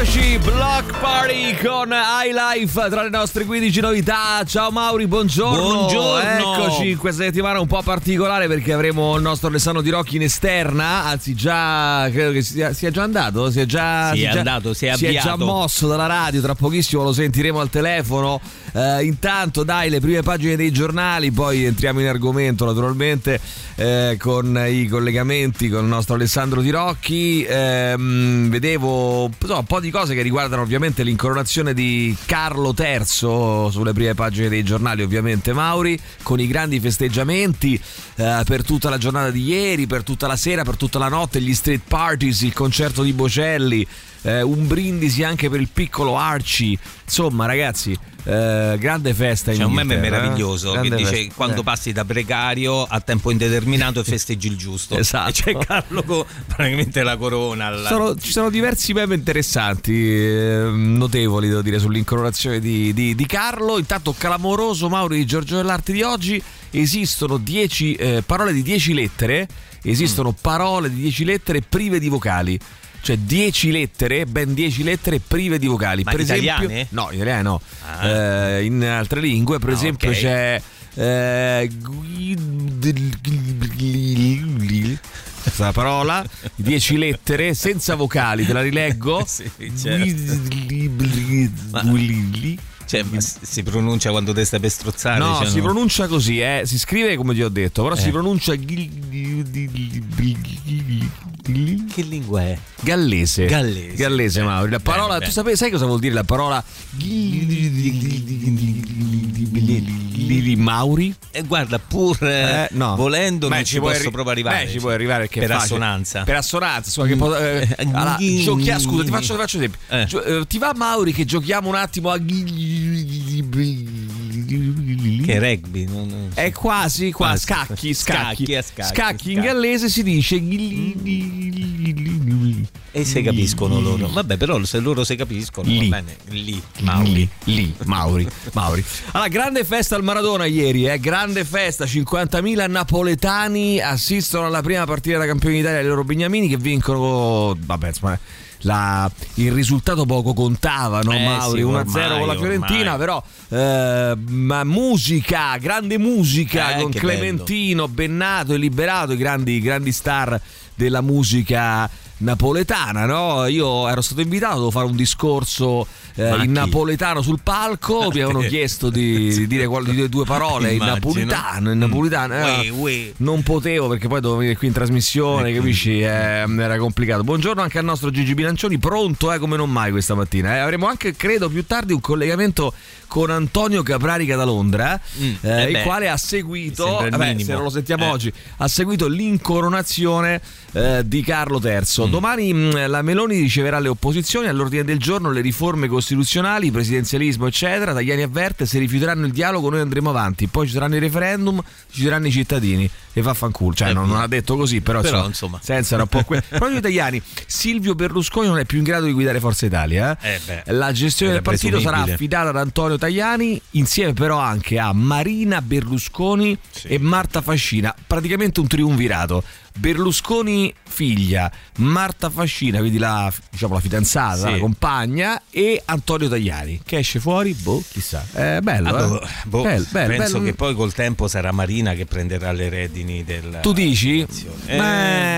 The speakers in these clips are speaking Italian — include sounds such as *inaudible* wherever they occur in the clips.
Eccoci, Block Party con High Life tra le nostre 15 novità. Ciao Mauri, buongiorno. Buongiorno. Eccoci, questa settimana un po' particolare perché avremo il nostro Alessandro Di Rocchi in esterna. Anzi, già credo che sia, sia già andato. Si è già, si è già- andato, si è si è già mosso dalla radio. Tra pochissimo lo sentiremo al telefono. Eh, intanto, dai, le prime pagine dei giornali. Poi entriamo in argomento, naturalmente, eh, con i collegamenti con il nostro Alessandro Di Rocchi. Ehm, vedevo insomma, un po' di cose che riguardano ovviamente l'incoronazione di Carlo III sulle prime pagine dei giornali, ovviamente Mauri, con i grandi festeggiamenti eh, per tutta la giornata di ieri, per tutta la sera, per tutta la notte, gli street parties, il concerto di Bocelli. eh, un brindisi anche per il piccolo Archie, insomma, ragazzi, eh, grande festa. in C'è un meme eh? meraviglioso Grande che dice festa. quando Eh. passi da precario a tempo indeterminato e festeggi il giusto. *laughs* Esatto. E c'è Carlo con praticamente la corona. la- Sono- ci sono diversi meme interessanti, eh, notevoli devo dire, sull'incoronazione di, di- di Carlo. Intanto clamoroso Mauri di Giorgio dell'Arte di oggi. Esistono 10 eh, parole di 10 lettere. Esistono Mm. parole di 10 lettere prive di vocali. Cioè 10 lettere, ben 10 lettere prive di vocali. Ma per italiane? esempio, no, italiane no. Ah. Eh, in altre lingue, per Ah, esempio, ok. c'è. eh, questa parola, 10 lettere senza vocali, te la rileggo. *laughs* Sì, certo. Ma- Cioè, si pronuncia quando te stai per strozzare? No, cioè, si pronuncia così, eh. si scrive come ti ho detto, però si Eh. pronuncia Che lingua è? gallese. Gallese. Gallese, Eh, Mauri. La parola, bene. tu sapevi, sai cosa vuol dire la parola Mauri? E guarda, pur eh, Eh, no. volendo Beh, ci puoi posso arri- proprio arrivare. Beh, ci puoi arrivare è per facile. assonanza. Per assonanza, insomma, che po- eh, Eh, ghi- giochia- scusa, ti faccio, ti faccio esempio. Eh. Gio- eh, ti va Mauri che giochiamo un attimo a È rugby. non- non- È quasi, qua, scacchi, scacchi. Scacchi, a scacchi, Scacchi in gallese si dice E se capiscono loro. Vabbè, però se loro si capiscono, Lì. va bene. Lì, Mauri. Lì, lì, Mauri, Mauri. Allora, grande festa al Maradona ieri, eh? grande festa, 50.000 napoletani assistono alla prima partita da campioni d'Italia dei loro Beniamini che vincono, vabbè, insomma, la- il risultato poco contava, no Eh, Mauri? sì, 1-0 con la Fiorentina, ormai. però eh, ma musica, grande musica Eh, con Clementino, Bennato e Liberato, i grandi, grandi star della musica napoletana, no? Io ero stato invitato, dovevo fare un discorso eh, in napoletano sul palco, *laughs* mi avevano chiesto di, di dire qual- di due parole in Immagino. napolitano, in napolitano. eh, Uè, uè. non potevo perché poi dovevo venire qui in trasmissione, Ecco. capisci? Eh, era complicato. Buongiorno anche al nostro Gigi Bilancioni, pronto eh, come non mai questa mattina. eh. Avremo anche, credo, più tardi un collegamento con Antonio Caprarica da Londra, Mm, eh, eh il quale ha seguito, vabbè, se non lo sentiamo Eh. oggi, ha seguito l'incoronazione eh, di Carlo III. Mm. Domani mh, la Meloni riceverà le opposizioni all'ordine del giorno le riforme costituzionali, il presidenzialismo, eccetera. Tajani avverte se rifiuteranno il dialogo noi andremo avanti, poi ci saranno i referendum, ci saranno i cittadini e va a fanculo. Cioè, Eh, non, non ha detto così, però, Però, insomma, insomma. senza era un po' que- Proprio *laughs* italiani, Silvio Berlusconi non è più in grado di guidare Forza Italia. eh. Eh beh, La gestione del partito sarà affidata ad Antonio Tajani, insieme però anche a Marina Berlusconi Sì. e Marta Fascina. Praticamente un triunvirato. Berlusconi figlia, Marta Fascina, quindi la, diciamo, la fidanzata, Sì. la compagna, e Antonio Tajani. Che esce fuori? Boh, chissà. È bello, Ah, eh? boh, boh, Bello, bello, penso bello. che poi col tempo sarà Marina che prenderà le redini del. Tu dici? Eh,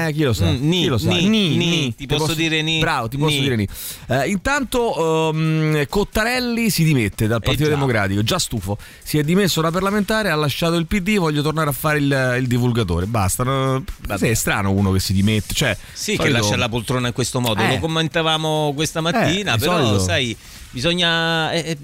Eh, chi lo sa? mm, ni, chi lo sa? ni, ni, ti posso dire ni. Bravo, ti posso Ni. dire ni. Eh, intanto ehm, Cottarelli si dimette dal Partito Eh già. Democratico, già stufo. Si è dimesso da parlamentare, ha lasciato il PD, voglio tornare a fare il, il divulgatore. Basta. Sì, è strano uno che si dimette. Cioè, Sì, che solito- lascia la poltrona in questo modo. Eh. Lo commentavamo questa mattina, Eh, però solito. sai. Bisogna. eh, eh,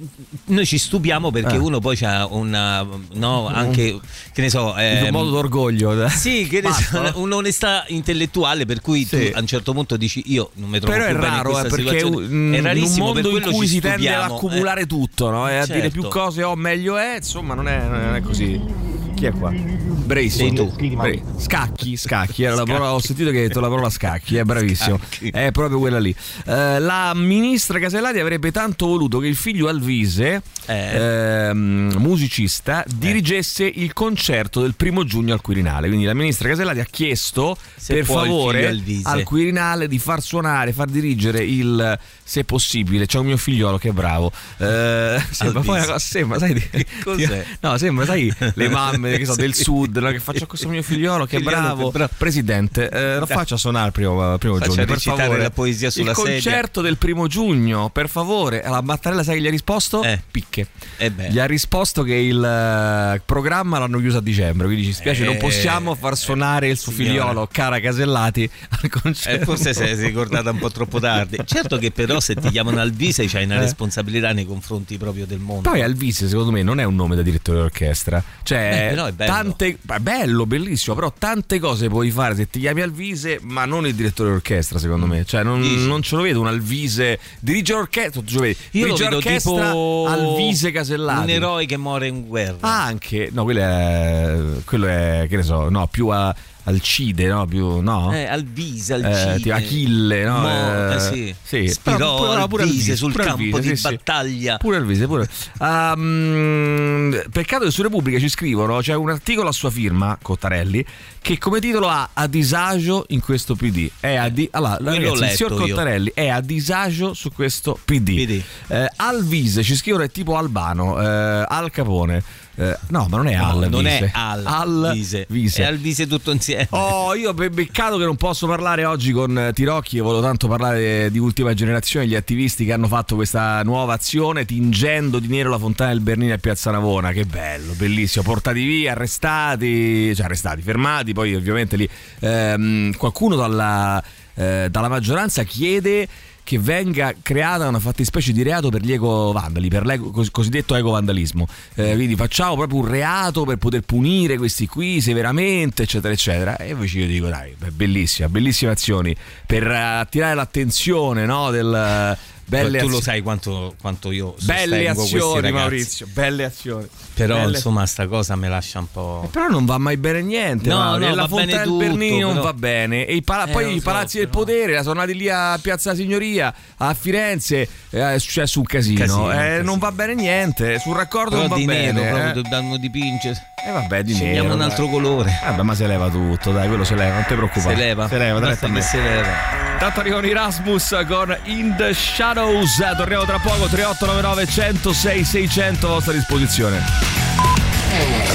noi ci stupiamo perché Eh. uno poi ha una. No, anche. Che ne so. un ehm, modo d'orgoglio. Sì, che ne so, *laughs* un'onestà intellettuale per cui Sì. tu a un certo punto dici io non mi trovo Però è più bene in raro, eh, questa perché situazione. mm, è in un rarissimo per mondo in cui si tende ad accumulare eh. tutto, no? E a dire Certo. più cose ho meglio è, insomma, non è, non è così. Chi è qua? Bravissimo. Sei tu. Scacchi, scacchi. Era scacchi. La parola, ho sentito che hai detto la parola scacchi, è bravissimo. Scacchi. È proprio quella lì. Uh, la ministra Casellati avrebbe tanto voluto che il figlio Alvise, eh. eh, musicista, eh. dirigesse il concerto del primo giugno al Quirinale. Quindi la ministra Casellati ha chiesto Se per favore al Quirinale di far suonare, far dirigere il se possibile. C'è un mio figliolo che è bravo. Eh, *laughs* sembra poi una cosa, sembra, sai, *laughs* Cos'è? no, sembra, sai, le *laughs* mamme che so, del sud no, che faccio questo mio figliolo che è bravo. Che Presidente, eh, lo faccia suonare il primo, primo giugno. Per favore. la poesia sulla il sedia. concerto del primo giugno, per favore. Alla Mattarella, sai che gli ha risposto? Eh. Picche. Eh gli ha risposto che il uh, programma l'hanno chiuso a dicembre. Quindi ci spiace, non eh, possiamo far suonare il suo signora. figliolo, cara Casellati, al concerto. Eh, forse si è ricordata un po' troppo tardi. Certo che però se ti chiamano Alvise c'hai una responsabilità nei confronti proprio del mondo. Poi Alvise, secondo me, non è un nome da direttore d'orchestra. Cioè, Beh, è bello. tante. Bello, bellissimo, però tante cose puoi fare se ti chiami Alvise, ma non il direttore d'orchestra, secondo me. Cioè, non, non ce lo vedo un Alvise. Dirige l'orchestra, tu vedi. Io dirige l'orchestra tipo Alvise Casellati. Un eroe che muore in guerra. Ah, anche. No, quello è. Quello è, che ne so, no, più a Alcide, no? Più, no? Eh, Alvise, Alcide. Eh, Achille, no? Mo, eh, sì. sì. Spirò pure, pure Alvise sul campo Alvise, di sì, battaglia. Pure Alvise, pure. Um, peccato che su Repubblica ci scrivono, c'è un articolo a sua firma, Cottarelli, che come titolo ha A disagio in questo PD. È a di- allora, ragazzi, il signor Cottarelli è a disagio su questo PD. PD. Eh, Alvise ci scrivono è tipo Albano, eh, Al Capone. Eh, no, ma non è Al. No, non Vise. è Al. Al Vise. Vise. È Al Vise tutto insieme. Oh, io peccato che non posso parlare oggi con eh, Tirocchi. Volevo tanto parlare di ultima generazione, gli attivisti che hanno fatto questa nuova azione tingendo di nero la fontana del Bernini a Piazza Navona. Che bello, bellissimo. Portati via, arrestati, cioè arrestati, fermati. Poi, ovviamente, lì ehm, qualcuno dalla, eh, dalla maggioranza chiede che venga creata una fattispecie di reato per gli eco-vandali, per l'ego, cosiddetto eco-vandalismo. Eh, quindi facciamo proprio un reato per poter punire questi qui severamente, eccetera, eccetera. E invece io dico, dai, bellissima, bellissime azioni per attirare l'attenzione no, del Belle tu lo sai quanto, quanto io belle azioni Maurizio belle azioni. Però belle... insomma sta cosa me lascia un po' eh, però non va mai bene niente no, no, la Fontana del Bernini non va bene. E pala- eh, poi i palazzi so, del potere sono andati lì a Piazza Signoria a Firenze eh, è successo un casino, casino, eh, casino. non va bene niente sul raccordo però non va bene nero proprio eh. dobbiamo dipingere e eh vabbè di Scegliamo nero un altro colore. Vabbè ma se leva tutto dai quello se leva non ti preoccupare. Se leva se leva se leva Intanto arrivano Erasmus con In the Shadows. Torniamo tra poco. 3899 106 600 a vostra disposizione.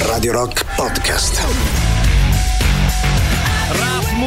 Radio Rock Podcast.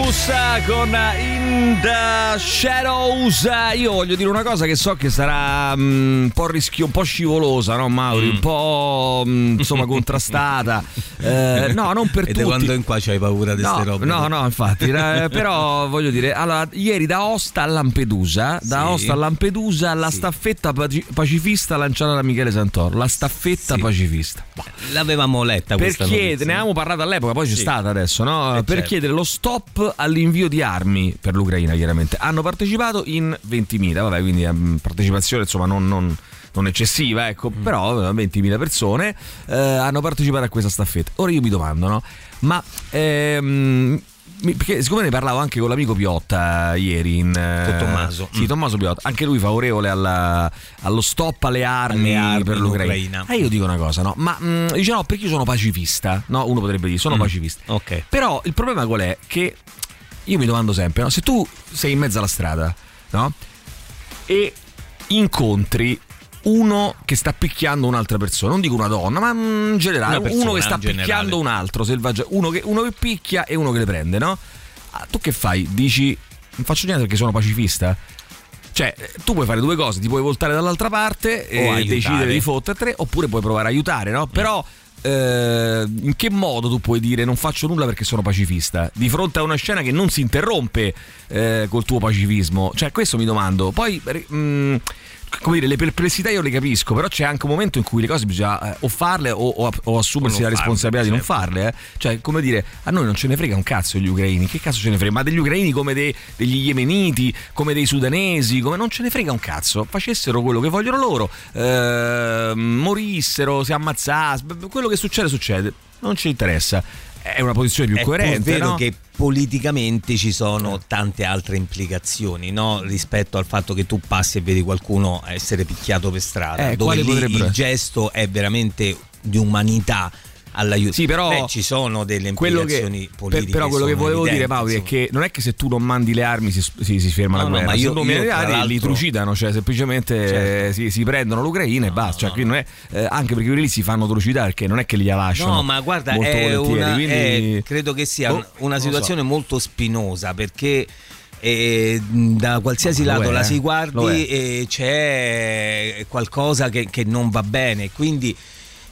Rasmus con In the Shadows. Io voglio dire una cosa che so che sarà um, un po' rischio, un po' scivolosa, no, Mauri? Mm. Un po' um, insomma *laughs* contrastata. eh, no, non per e tutti. E quando in qua c'hai paura di queste no, robe? No, no, infatti. *laughs* eh, però voglio dire, allora, ieri da Osta a Lampedusa, da sì. Osta a Lampedusa, la sì. staffetta pacifista lanciata da Michele Santoro. La staffetta sì. pacifista. L'avevamo letta questa chiedere, ne avevamo parlato all'epoca, poi c'è stata adesso, no? Eh, per certo. chiedere lo stop all'invio di armi per l'Ucraina, chiaramente. Hanno partecipato in 20.000, vabbè, quindi um, partecipazione insomma non, non, non eccessiva, ecco, mm. però 20.000 persone eh, hanno partecipato a questa staffetta. Ora io mi domando, no? Ma ehm, perché siccome ne parlavo anche con l'amico Piotta ieri in, con Tommaso sì mm. Tommaso Piotta anche lui favorevole alla, allo stop alle armi, alle armi per l'Ucraina e eh, io dico una cosa no ma mh, mm, dice no perché io sono pacifista no uno potrebbe dire sono mm. pacifista ok però il problema qual è che io mi domando sempre no? se tu sei in mezzo alla strada no e incontri uno che sta picchiando un'altra persona, non dico una donna, ma in generale persona, uno che sta picchiando un altro selvaggio, uno che, uno che picchia e uno che le prende, no? Ah, tu che fai? Dici non faccio niente perché sono pacifista? Cioè, tu puoi fare due cose, ti puoi voltare dall'altra parte e aiutare. decidere di fottertene, oppure puoi provare a aiutare, no? Però eh, in che modo tu puoi dire non faccio nulla perché sono pacifista? Di fronte a una scena che non si interrompe eh, col tuo pacifismo? Cioè, questo mi domando. Poi. Mh, mm, come dire, le perplessità io le capisco, però c'è anche un momento in cui le cose bisogna eh, o farle o, o, o assumersi la responsabilità farle, di non certo. farle. Eh. Cioè, come dire, a noi non ce ne frega un cazzo gli ucraini, che cazzo ce ne frega? Ma degli ucraini come dei, degli yemeniti, come dei sudanesi, come non ce ne frega un cazzo. Facessero quello che vogliono loro, eh, morissero, si ammazzassero, quello che succede succede non ci interessa. È una posizione più è coerente. È vero no? che politicamente ci sono tante altre implicazioni no? rispetto al fatto che tu passi e vedi qualcuno essere picchiato per strada, eh, dove lì potrebbero... il gesto è veramente di umanità all'aiuto. Sì, però Beh, ci sono delle implicazioni che, politiche. però quello che volevo evidenti, dire, Mauri, insomma. è che non è che se tu non mandi le armi si, si, si ferma no, la guerra. No, ma io, se io, le armi li trucidano, cioè semplicemente certo. si, si, prendono l'Ucraina no, e basta. Cioè, è, eh, anche perché quelli lì si fanno trucidare perché non è che li lasciano. No, ma guarda, una, quindi... è, credo che sia oh, una situazione so. molto spinosa perché. E da qualsiasi no, lato è, la si eh. guardi e c'è qualcosa che, che non va bene quindi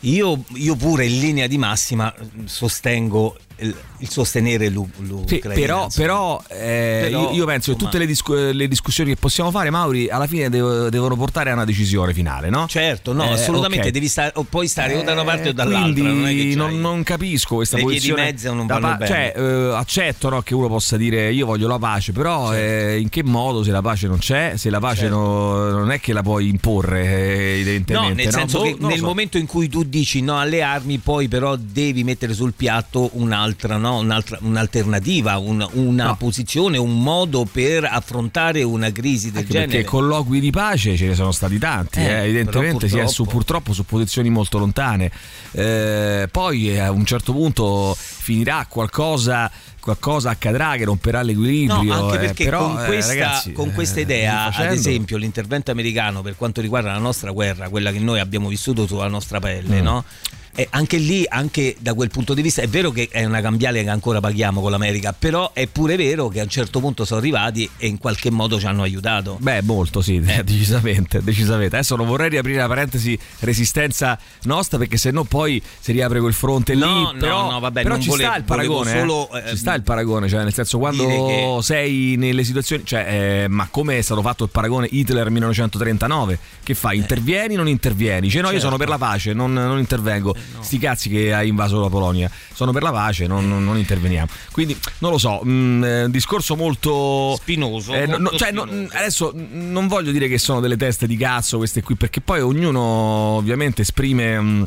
io, io, pure in linea di massima sostengo il, il sostenere l'Ucraina. Sì, però, però, eh, Però, io, io, penso che tutte le, discu- le, discussioni che possiamo fare, Mauri, alla fine devo, devono portare a una decisione finale, no? Certo, no, Eh, assolutamente. ok. Devi stare, o puoi stare o da una parte o Eh, dall'altra. Quindi non, è che non, non capisco questa le vie di posizione. mezzo non vanno bene. Cioè, eh, accetto no, che uno possa dire io voglio la pace, però eh, in che modo se la pace non c'è, se la pace Certo. no- non è che la puoi imporre, eh, evidentemente. No, nel no? senso Boh, che nel so. momento in cui tu dici no alle armi, poi però devi mettere sul piatto un'altra, no? un'altra un'alternativa, un- una No. posizione, un modo per affrontare una crisi del Anche genere. perché colloqui di pace ce ne sono stati tanti, Eh, eh, evidentemente si è purtroppo- su, purtroppo su posizioni molto lontane. Eh, poi eh, a un certo punto finirà qualcosa, qualcosa accadrà che romperà l'equilibrio. No, anche eh, perché però, con eh, questa, ragazzi, con questa eh, idea, facendo- ad esempio, l'intervento americano per quanto riguarda la nostra guerra, quella che noi abbiamo vissuto sulla nostra pelle, Mm. no? E anche lì, anche da quel punto di vista, è vero che è una cambiale che ancora paghiamo con l'America, però è pure vero che a un certo punto sono arrivati e in qualche modo ci hanno aiutato. Beh, molto sì, Eh. *laughs* decisamente, decisamente. Adesso non vorrei riaprire la parentesi resistenza nostra perché sennò poi si riapre quel fronte No, lì. no, però, no, vabbè, però ci volevo- sta il paragone. volevo solo, eh. eh, ci sta il paragone, cioè nel senso quando che- sei nelle situazioni, cioè, eh, ma come è stato fatto il paragone Hitler 1939? Che fai? Intervieni o non intervieni? Cioè, no, io Certo. sono per la pace, non, non intervengo. Sti cazzi che hai invaso la Polonia, sono per la pace, non, non- non interveniamo. Quindi non lo so, mh, è un discorso molto Spinoso. eh, no, molto no, cioè, no, spinoso. adesso non voglio dire che sono delle teste di cazzo queste qui, perché poi ognuno ovviamente esprime mm,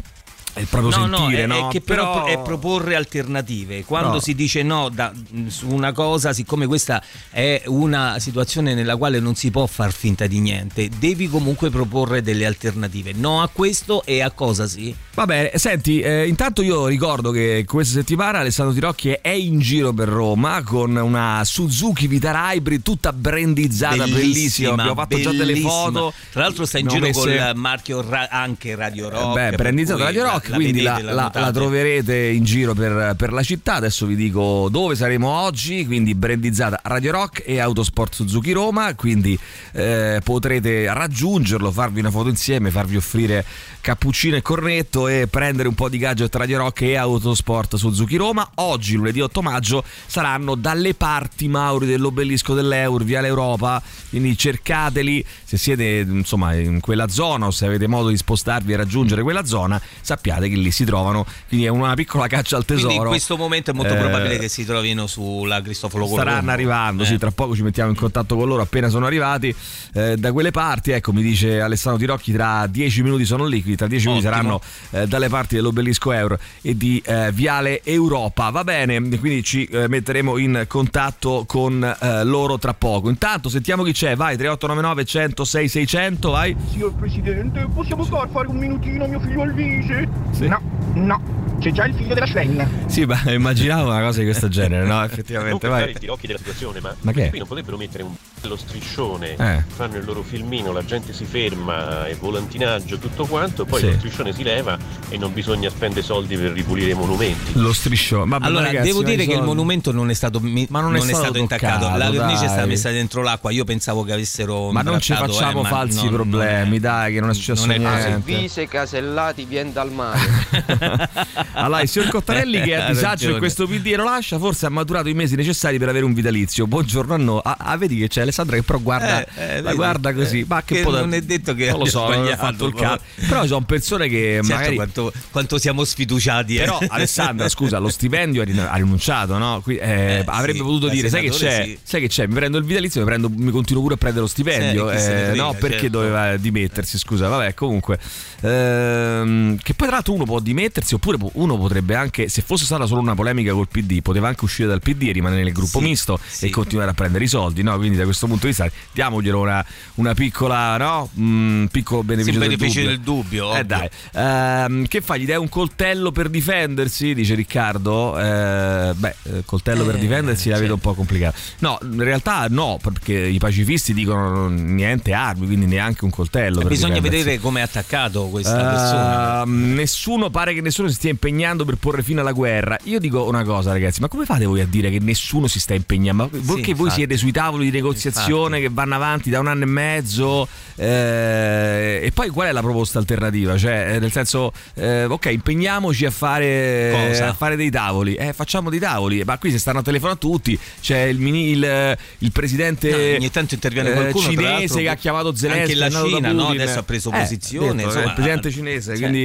il proprio No, sentire, no, è, no? è che però, è proporre alternative. Quando No. si dice no da- su una cosa, siccome questa è una situazione nella quale non si può far finta di niente, devi comunque proporre delle alternative. No a questo e a cosa sì? Vabbè, senti, eh, intanto io ricordo che questa settimana Alessandro Tirocchi è in giro per Roma con una Suzuki Vitara Hybrid tutta brandizzata, bellissima. Abbiamo fatto già delle bellissima. foto. Tra l'altro sta in giro messe- con il marchio ra- anche Radio Rock. Beh, per brandizzata cui Radio la- Rock, la quindi la, vedete, la- la troverete in giro per, per la città. Adesso vi dico dove saremo oggi. Quindi brandizzata Radio Rock e Autosport Suzuki Roma. Quindi eh, potrete raggiungerlo, farvi una foto insieme, farvi offrire cappuccino e cornetto e prendere un po' di gadget Radio Rock e Autosport Suzuki Roma. Oggi, lunedì 8 maggio, saranno dalle parti Mauri dell'obelisco dell'Eur, via l'Europa. Quindi cercateli se siete insomma in quella zona o se avete modo di spostarvi e raggiungere quella zona, sappiate che lì si trovano. Quindi è una piccola caccia al tesoro. Quindi in questo momento è molto Eh, probabile che si trovino sulla Cristoforo Colombo. Staranno arrivando, Eh. sì, tra poco ci mettiamo in contatto con loro appena sono arrivati eh, da quelle parti. Ecco, mi dice Alessandro Tirocchi, tra dieci minuti sono lì, quindi tra dieci minuti Ottimo. saranno eh, dalle parti dell'obelisco Euro e di eh, Viale Europa. Va bene, quindi ci eh, metteremo in contatto con eh, loro tra poco. Intanto sentiamo chi c'è, vai 3899 106 600, vai. Signor Presidente, possiamo far fare un minutino a mio figlio Alvise? Sì. No, no, c'è già il figlio della Sven. Sì, ma *laughs* immaginavo una cosa di questo genere, no? non Effettivamente, per vai. fare gli occhi della situazione, ma, Ma che è? qui non potrebbero mettere un bello striscione, Eh. fanno il loro filmino, la gente si ferma, e volantinaggio, tutto quanto, poi Sì. lo striscione si leva e non bisogna spendere soldi per ripulire i monumenti. Lo striscione. Vabbè, Allora, ragazzi, devo ma dire i che il soldi- monumento non è stato, mi- Ma non è stato intaccato. toccato, La cornice è stata dai. messa dentro l'acqua. Io pensavo che avessero. Ma non ci imbrattato, facciamo eh, ma falsi non- problemi, non è- dai, che non è successo non è niente. così. Vise casellati vien dal mare. *laughs* allora, il signor Cottarelli che è a *laughs* Ha disagio in questo PD e lo lascia, forse ha maturato i mesi necessari per avere un vitalizio. Buongiorno a noi. Ah, ah, vedi che c'è Alessandra che però guarda, Eh, eh, la guarda così. eh, ma che, che da- non è detto che non lo so, non ho fatto il però. caso. Però sono persone che Certo, magari quanto, quanto siamo sfiduciati. eh. Però Alessandra, scusa, lo stipendio ha rin- ha rinunciato, no? Qui, eh, Eh, avrebbe sì, potuto dire, sai che c'è? sì. Sai che c'è? Mi prendo il vitalizio, mi, prendo- mi continuo pure a prendere lo stipendio. Sì, frega, no, perché certo. doveva dimettersi, scusa. Vabbè, comunque. Ehm, che poi tra l'altro uno può dimettersi oppure uno potrebbe anche, se fosse stata solo una polemica col PD, poteva anche uscire dal PD e rimanere nel gruppo Sì, misto sì. e continuare a prendere i soldi, no? Quindi da questo punto di vista diamoglielo una, una piccola, no? Un piccolo beneficio, Sì, del beneficio dubbio. del dubbio, Eh dai, Ehm, che fa? Gli dai un coltello per difendersi? Dice Riccardo. Eh, beh, eh, coltello per Eh, difendersi la vedo un po' complicata. No, in realtà no, perché i pacifisti dicono niente armi, quindi neanche un coltello. Bisogna difendersi. vedere come è attaccato questa Eh, persona. Nessuno pare che nessuno si stia impegnando per porre fine alla guerra. Io dico una cosa, ragazzi: ma come fate voi a dire che nessuno si sta impegnando? Ma perché voi infatti. siete sui tavoli di negoziazione che vanno avanti da un anno e mezzo? eh, e poi qual è la proposta alternativa? Cioè, eh, nel senso, eh, ok, impegniamoci a fare, a fare dei tavoli. Eh, facciamo dei tavoli. Ma qui si stanno a telefono a tutti. C'è il, mini- il, il presidente No, ogni tanto interviene eh, qualcuno, cinese che ha chiamato Zelensky. anche la Cina, no? Adesso ha preso Eh, posizione, detto, insomma, il presidente eh, cinese. cioè- Quindi,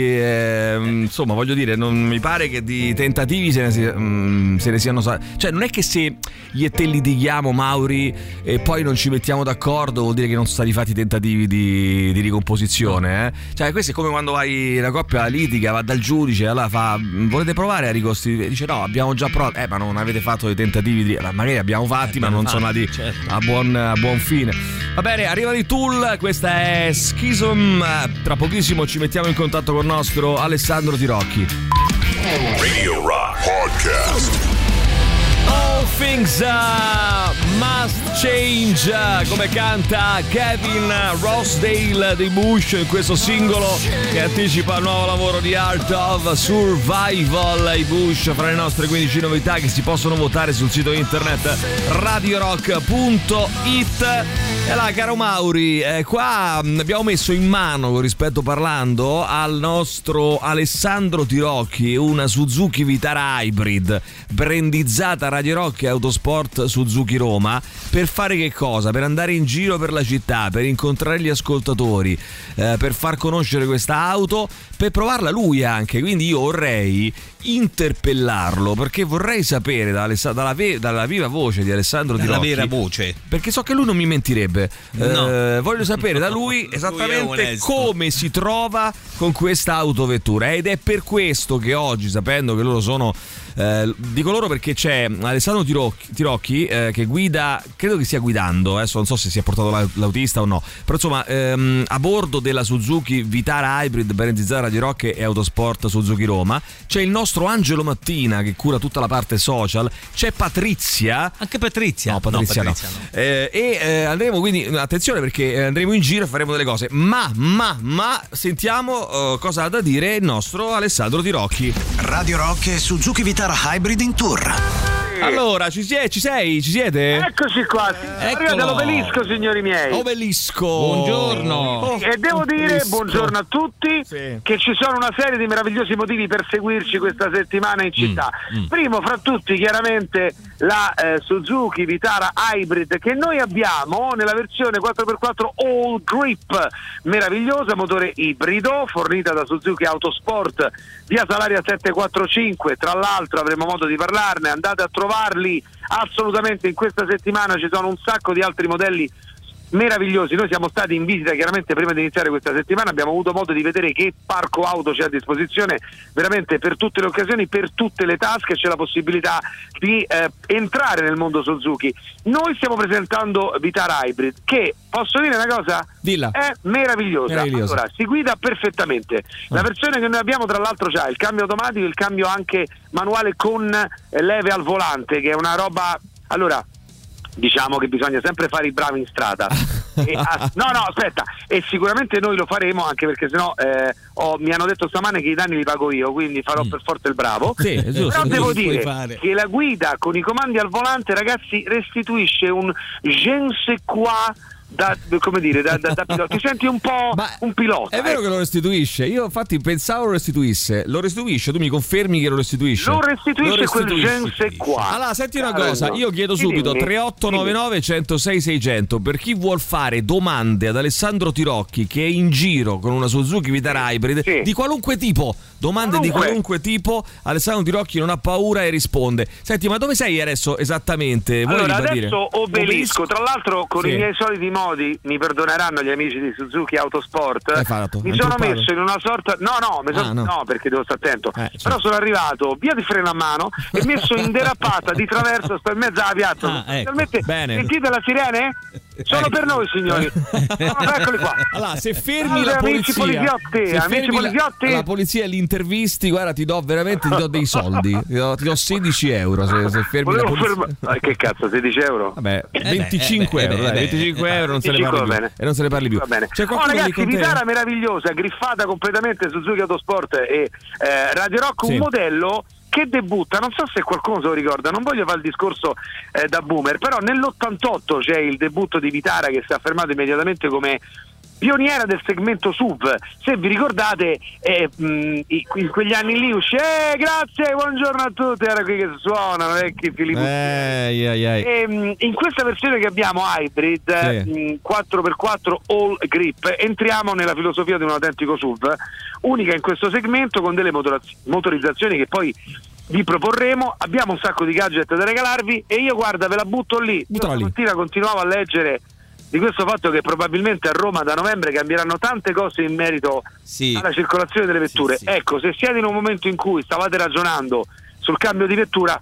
ehm, insomma, voglio dire, non mi pare che di tentativi se ne, si- mm, se ne siano. Cioè, non è che se io e te litighiamo, Mauri, e poi non ci mettiamo d'accordo, vuol dire che non sono stati fatti tentativi di, di ricomposizione. eh. Cioè, questo è come quando vai la coppia litiga, va dal giudice, allora fa: "Mm, Volete provare a ricostituire? Dice: No, abbiamo già provato. Eh, ma non avete fatto dei tentativi di. ma Magari abbiamo fatti, ma non sono andati certo. a buon, a buon fine. Va bene, arrivano i tool, questa è Schism. Tra pochissimo ci mettiamo in contatto con il nostro Alessandro Tirocchi. Radio Rock Podcast. All things uh, must change, uh, come canta Kevin Rossdale dei Bush in questo singolo che anticipa il nuovo lavoro di Art of Survival. I Bush fra le nostre 15 novità che si possono votare sul sito internet radiorock.it. E là, caro Mauri, eh, qua mh, abbiamo messo in mano, rispetto parlando, al nostro Alessandro Tirocchi una Suzuki Vitara Hybrid brandizzata Radio Rock e Autosport Suzuki Roma per fare che cosa? Per andare in giro per la città, per incontrare gli ascoltatori, eh, per far conoscere questa auto, per provarla lui anche. Quindi io vorrei interpellarlo perché vorrei sapere da Alessa- dalla, ve- dalla viva voce di Alessandro La Tirocchi vera voce. perché so che lui non mi mentirebbe. No. Eh, voglio sapere da lui *laughs* Lui esattamente onesto. come si trova con questa autovettura. Ed è per questo che oggi, sapendo che loro sono. eh, dico loro perché c'è Alessandro Tirocchi, Tirocchi, eh, che guida, credo che stia guidando, adesso non so se si è portato la- l'autista o no, però insomma ehm, a bordo della Suzuki Vitara Hybrid brandizzata di Rock e Autosport Suzuki Roma c'è il nostro Angelo Mattina che cura tutta la parte social, c'è Patrizia Anche Patrizia. No, Patrizia, no. Eh, e eh, andremo quindi, attenzione perché eh, andremo in giro e faremo delle cose. Ma, ma, ma, sentiamo eh, cosa ha da dire il nostro Alessandro Tirocchi. Radio Rock e Suzuki Vitara Hybrid in tour. Allora, ci, sie- ci sei? Ci siete? Eccoci qua, arriva dall'obelisco signori miei. Obelisco. Buongiorno. E devo dire Obelisco. buongiorno a tutti Sì. che ci sono una serie di meravigliosi motivi per seguirci questa settimana in città. Mm, Primo fra tutti chiaramente la eh, Suzuki Vitara Hybrid che noi abbiamo nella versione 4x4 All Grip, meravigliosa, motore ibrido, fornita da Suzuki Autosport via Salaria 745. Tra l'altro avremo modo di parlarne, andate a trovarli assolutamente in questa settimana, ci sono un sacco di altri modelli meravigliosi. Noi siamo stati in visita chiaramente prima di iniziare questa settimana, abbiamo avuto modo di vedere che parco auto c'è a disposizione veramente per tutte le occasioni, per tutte le tasche, c'è la possibilità di eh, entrare nel mondo Suzuki. Noi stiamo presentando Vitara Hybrid che, posso dire una cosa? Dilla. È meravigliosa. Meravigliosa. Allora, si guida perfettamente. La versione che noi abbiamo tra l'altro c'ha il cambio automatico, il cambio anche manuale con eh, leve al volante, che è una roba... Allora, diciamo che bisogna sempre fare i bravi in strada. *laughs* E, ah, no, no, aspetta, e sicuramente noi lo faremo anche perché sennò eh, ho- mi hanno detto stamane che i danni li pago io, quindi farò per forza il bravo. Sì, giusto. Però devo dire fare. che la guida con i comandi al volante, ragazzi, restituisce un je ne sais quoi da, come dire, da, da, da pilota. Ti *laughs* senti un po' Ma un pilota. È vero ecco. che lo restituisce. Io infatti pensavo lo restituisse. Lo restituisce, tu mi confermi che lo restituisce? Lo restituisce quel restituisce. ne sais quoi. Allora, senti una Allora, cosa, io chiedo subito dimmi. 3899 106 600 per chi vuol fare domande ad Alessandro Tirocchi che è in giro con una Suzuki Vitara Hybrid Sì. di qualunque tipo, domande di Qualunque. qualunque tipo, Alessandro Tirocchi non ha paura e risponde. Senti, ma dove sei adesso esattamente? Vuoi Allora, adesso obelisco, tra l'altro con Sì. i miei soliti modi, mi perdoneranno gli amici di Suzuki Autosport, fatto? mi sono messo in una sorta... No, no, sono- Ah, no. no, perché devo stare attento. Eh, certo. Però sono arrivato via di freno a mano e messo in derapata di traverso, sto in mezzo alla piazza. Ah, ecco. Sentite la sirene? Sono per noi, signori. *laughs* Sono- eccoli qua. Allora, se fermi Salve, la amici polizia, poliziotti, se amici fermi la- poliziotti. la, polizia e li intervisti, guarda, ti do veramente ti do dei soldi. Ti do, ti do 16 euro se, se fermi la Volevo polizia. fermare. Ah, che cazzo, 16 euro? Vabbè, beh, 25 eh beh, euro, eh dai, beh, 25 euro non se ne 25 parli più. bene. E non se ne parli più. Va bene. C'è Oh, ragazzi? Vitara meravigliosa, griffata completamente Suzuki Autosport e eh, Radio Rock, Sì. un modello che debutta, non so se qualcuno se lo ricorda, non voglio fare il discorso eh, da boomer, però nell'88 c'è il debutto di Vitara che si è affermato immediatamente come pioniera del segmento SUV. Se vi ricordate, eh, mh, i- in quegli anni lì uscì, eh, grazie, buongiorno a tutti, era qui che suonano, vecchi Filippo. Eh, ai, ai. Ehm, in questa versione che abbiamo hybrid Sì. mh, 4x4 all grip entriamo nella filosofia di un autentico SUV unica in questo segmento con delle motoraz- motorizzazioni che poi vi proporremo abbiamo un sacco di gadget da regalarvi e io guarda ve la butto lì io Buttala lì. stamattina continuavo a leggere di questo fatto che probabilmente a Roma da novembre cambieranno tante cose in merito Sì. alla circolazione delle vetture. Sì, sì. Ecco, se siete in un momento in cui stavate ragionando sul cambio di vettura,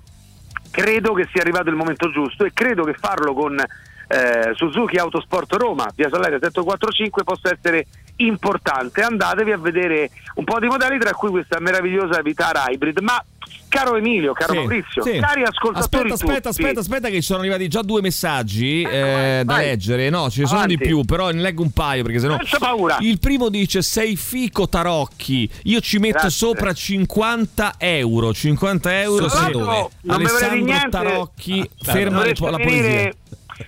credo che sia arrivato il momento giusto e credo che farlo con eh, Suzuki Autosport Roma, via Salaria 745, possa essere importante. Andatevi a vedere un po' di modelli, tra cui questa meravigliosa Vitara Hybrid. Ma caro Emilio, caro Sì, Maurizio, sì. cari ascoltatori, Aspetta, aspetta, tutti, aspetta, aspetta, che ci sono arrivati già due messaggi Ecco, eh, da vai. leggere. No, ce ne sono Avanti. di più, però ne leggo un paio perché sennò. Senza paura. Il primo dice: Sei fico Tarocchi. Io ci metto Grazie. sopra 50 euro. 50 euro. Sì, se dove? non Alessandro niente. Tarocchi Ah, ferma la poesia.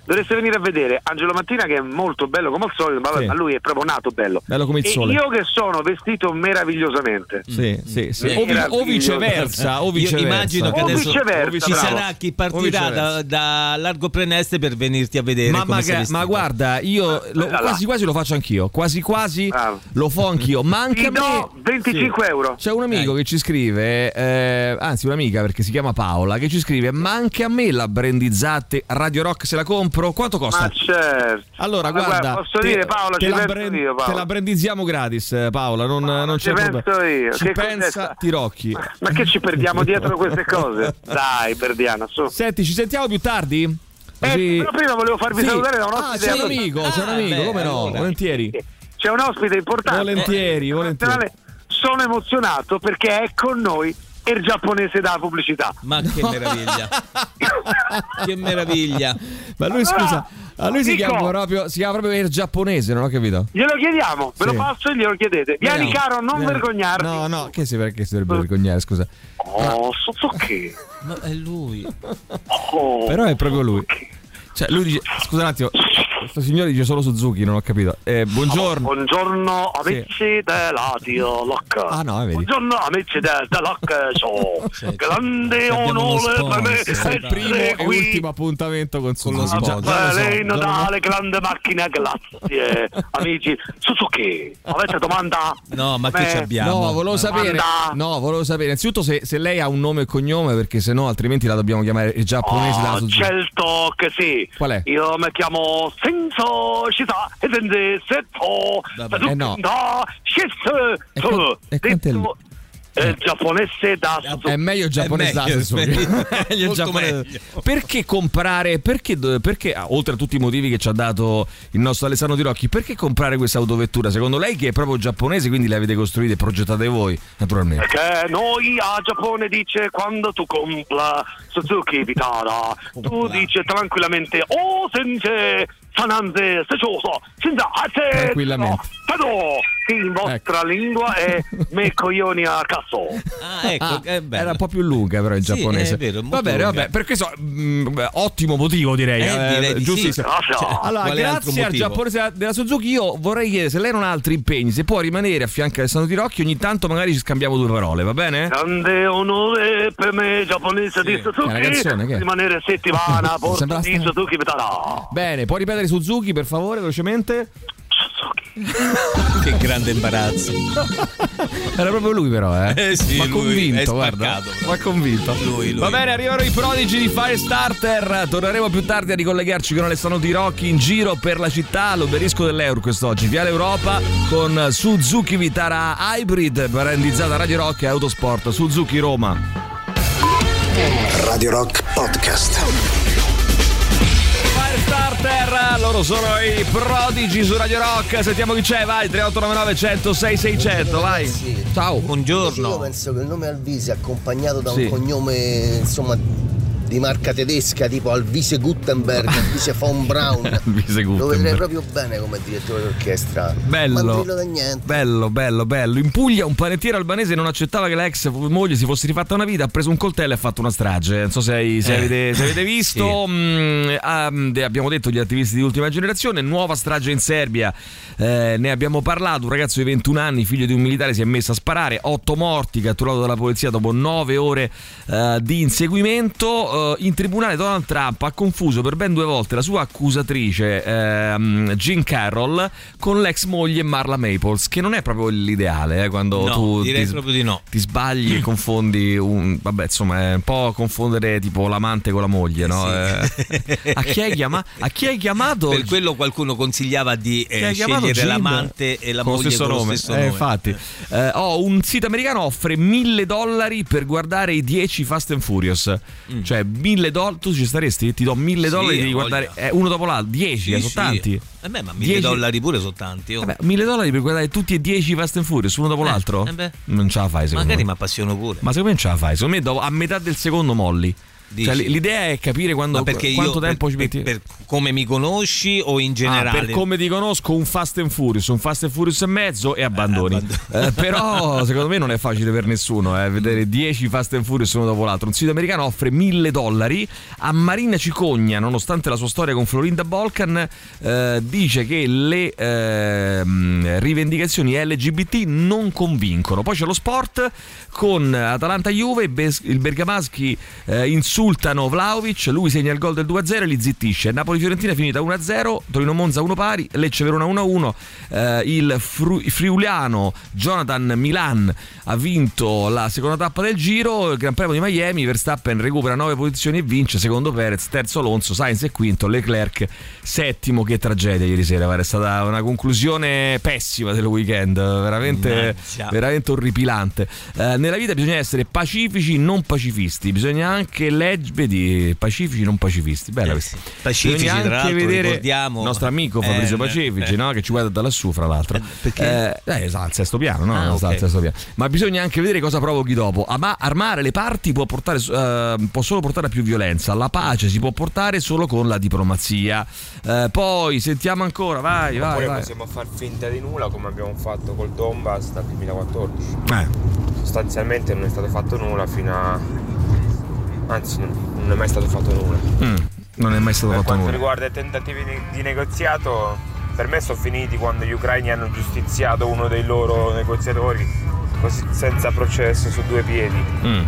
Dovreste venire a vedere Angelo Mattina che è molto bello come al solito, ma, Sì. lui è proprio nato bello. Bello come il e sole. io che sono vestito meravigliosamente. Sì, sì, sì. Mm. O, vi- o Meraviglioso. viceversa, o Io viceversa. immagino che O adesso viceversa, ci sarà chi partirà viceversa. da, da Largo Preneste per venirti a vedere. Ma, come ma- guarda, io lo- quasi quasi lo faccio anch'io. Quasi quasi Bravo. lo fo anch'io. Ma anche Ti a me. do 25 euro. C'è un amico che ci scrive, eh, anzi un'amica perché si chiama Paola, che ci scrive: Ma anche a me la brandizzate Radio Rock se la compro? Quanto costa? Ma certo. Allora, Ma guarda, posso te- dire Paola, te ci la, penso brand- io, Paola. te la brandizziamo gratis, eh, Paola. Non, non ci c'è penso problema. io. Ci Che pensa cos'è? Tirocchi. Ma, ma che ci perdiamo dietro queste cose? *laughs* Dai, perdiana, su. Senti, ci sentiamo più tardi? Eh, Così- però prima volevo farvi Sì. salutare da un Ah, ospite. c'è un amico, c'è un Ah, amico, beh, come no? allora. Volentieri. C'è un ospite importante. Volentieri, Eh, volentieri. Sono emozionato perché è con noi il giapponese dalla pubblicità. Ma che meraviglia! *laughs* che meraviglia! Ma lui scusa, a lui si chiama proprio si chiama proprio il giapponese, non ho capito. Glielo chiediamo, ve Sì. lo passo e glielo chiedete. Vieni Vediamo. caro, non Vieni. vergognarti. No, no, che si perché si dovrebbe vergognare, scusa. Oh, so, so che. Ma è lui. Oh, Però è proprio lui. Cioè, lui dice, scusa un attimo, questo signore dice solo Suzuki, non ho capito. Eh, buongiorno. Buongiorno amici della Dio Lock. Ah, no, vedi. Buongiorno amici del del Lock Show. Cioè, Grande onore per me sponsor. Questo è il primo e qui. ultimo appuntamento con Con lo Suzuki. sponsor. Già- già lo so, Bene, già lo so. Natale, grande macchina, grazie *laughs* amici. Suzuki, avete domanda? No, ma che ci abbiamo? No, volevo sapere. No, volevo sapere innanzitutto se, se lei ha un nome e cognome, perché se no altrimenti la dobbiamo chiamare il giapponese della Oh, certo che sì. Qual è? Io mi chiamo Senso Shisa e Sende Setto. Eh, no. E qua- e quanto è Detto eh, giapponese da Suzuki. È meglio il giapponese È da meglio, Suzuki. è meglio, Meglio il molto giapponese. meglio. Perché comprare? Perché, perché, ah, oltre a tutti i motivi che ci ha dato il nostro Alessandro Di Rocchi, perché comprare questa autovettura? Secondo lei che è proprio giapponese, quindi le avete costruite e progettate voi, naturalmente. Perché noi a Giappone dice quando tu compra Suzuki Vitara, tu dice tranquillamente Oh sente Sananze Sechoso Ase Tranquillamente. Tado che in vostra lingua è *laughs* me coglioni a cazzo Ah, ecco, Ah, era un po' più lunga però in Sì, giapponese. è vero, molto va bene, lunga. vabbè, per questo mm, beh, ottimo motivo direi. Eh, direi di sì. giustissimo. Grazie. Allora, grazie al giapponese della Suzuki, io vorrei chiedere se lei non ha altri impegni, se può rimanere a fianco a Alessandro Di Rocchi, ogni tanto magari ci scambiamo due parole, va bene? Grande onore per me giapponese di è una canzone, Suzuki che rimanere settimana *laughs* Sembra di Suzuki Bene, può ripetere Suzuki per favore, velocemente? Suzuki che grande imbarazzo. Era proprio lui però, eh. Eh sì, Ma lui convinto, è guarda. Ma convinto. Lui, lui. Va bene, arrivano i prodigi di Firestarter. Torneremo più tardi a ricollegarci con Alessandro Di Rocchi in giro per la città. L'obelisco dell'Euro quest'oggi. Viale Europa con Suzuki Vitara Hybrid, brandizzata Radio Rock e Autosport. Suzuki Roma. Radio Rock Podcast. Firestarter, loro sono i prodigi su Radio Rock. Sentiamo chi c'è, vai. 3899 106 600, vai. Sì. Ciao. Io Buongiorno. penso che il nome Alvise accompagnato da Sì. un cognome insomma di marca tedesca tipo Alvise Gutenberg, Alvise von Braun. *laughs* Alvise Lo Gutenberg. vedrei proprio bene come direttore d'orchestra. Bello. Bello, bello, bello. In Puglia un panettiere albanese non accettava che la ex moglie si fosse rifatta una vita, ha preso un coltello e ha fatto una strage. Non so se, hai- se Eh, avete, se avete *laughs* visto. sì. Mm, mm, abbiamo detto gli attivisti di ultima generazione, nuova strage in Serbia. Eh, ne abbiamo parlato. Un ragazzo di 21 anni, figlio di un militare, si è messo a sparare. Otto morti, catturato dalla polizia dopo nove ore eh, di inseguimento. Eh, in tribunale Donald Trump ha confuso per ben due volte la sua accusatrice ehm, Jean Carroll con l'ex moglie Marla Maples, che non è proprio l'ideale eh, quando No, tu direi ti, proprio di no. ti sbagli e confondi un vabbè insomma è un po' confondere tipo l'amante con la moglie no? Sì. Eh, *laughs* a, chi hai chiama- a chi hai chiamato Per quello qualcuno consigliava di eh, scegliere Jean l'amante e la con moglie stesso con nome. lo stesso Eh, nome. infatti Eh, oh, un sito americano offre 1000 dollari per guardare i 10 Fast and Furious cioè 1000 dollari tu ci staresti? ti do 1000 Mm. Sì, dollari voglia. guardare eh, uno dopo l'altro 10 Sì, eh, sono tanti Eh beh, ma 1000 10 dollari pure sono tanti. oh. Vabbè, 1000 dollari per guardare tutti e 10 Fast and Furious uno dopo Eh, l'altro? eh non ce la fai secondo Magari me mi appassiono pure. ma secondo me non ce la fai secondo me dopo- a metà del secondo molli? Cioè, l'idea è capire quando, quanto io tempo per, ci metti per, per come mi conosci o in Ah, generale? per come ti conosco, un Fast and Furious, un Fast and Furious e mezzo e abbandoni. abbandoni. Eh, però, secondo me, non è facile per nessuno eh, vedere 10 Fast and Furious uno dopo l'altro. Un sito americano offre 1000 dollari a Marina Cicogna, nonostante la sua storia con Florinda Balkan, eh, dice che le ehm, rivendicazioni LGBT non convincono. Poi c'è lo sport con Atalanta-Juve, Bes- il Bergamaschi eh, insultano Vlaovic, lui segna il gol del 2-0 e li zittisce. Napoli-Fiorentina è finita 1-0, Torino-Monza 1 pari, Lecce-Verona 1-1, eh, il Fru- friuliano Jonathan Milan ha vinto la seconda tappa del giro, il Gran Premio di Miami, Verstappen recupera 9 posizioni e vince, secondo Perez, terzo Alonso, Sainz è quinto, Leclerc settimo, che tragedia ieri sera, è stata una conclusione pessima del weekend, veramente, veramente orripilante. Eh, nella vita bisogna essere pacifici, non pacifisti, bisogna anche leggere, vedi, pacifici, non pacifisti, bella Eh questa. Pacifici, Bisogna tra anche l'altro, vedere ricordiamo- il nostro amico Fabrizio Eh, Pacifici, eh. no? che ci guarda da lassù, fra l'altro. Eh, perché? Eh, eh, sta al sesto piano, no? Ah, Sta ok. al sesto piano. Ma bisogna anche vedere cosa provochi dopo. Ama- armare le parti può, portare, eh, può solo portare a più violenza. La pace si può portare solo con la diplomazia. Eh, poi sentiamo ancora, vai, vai. Oppure vai. possiamo far finta di nulla come abbiamo fatto col Donbass dal 2014. Eh, Sostanzialmente non è stato fatto nulla fino a... anzi non, è mai stato fatto nulla. mm, non è mai stato Per fatto quanto nulla. riguarda i tentativi di, di negoziato, per me sono finiti quando gli ucraini hanno giustiziato uno dei loro negoziatori così senza processo su due piedi. Mm.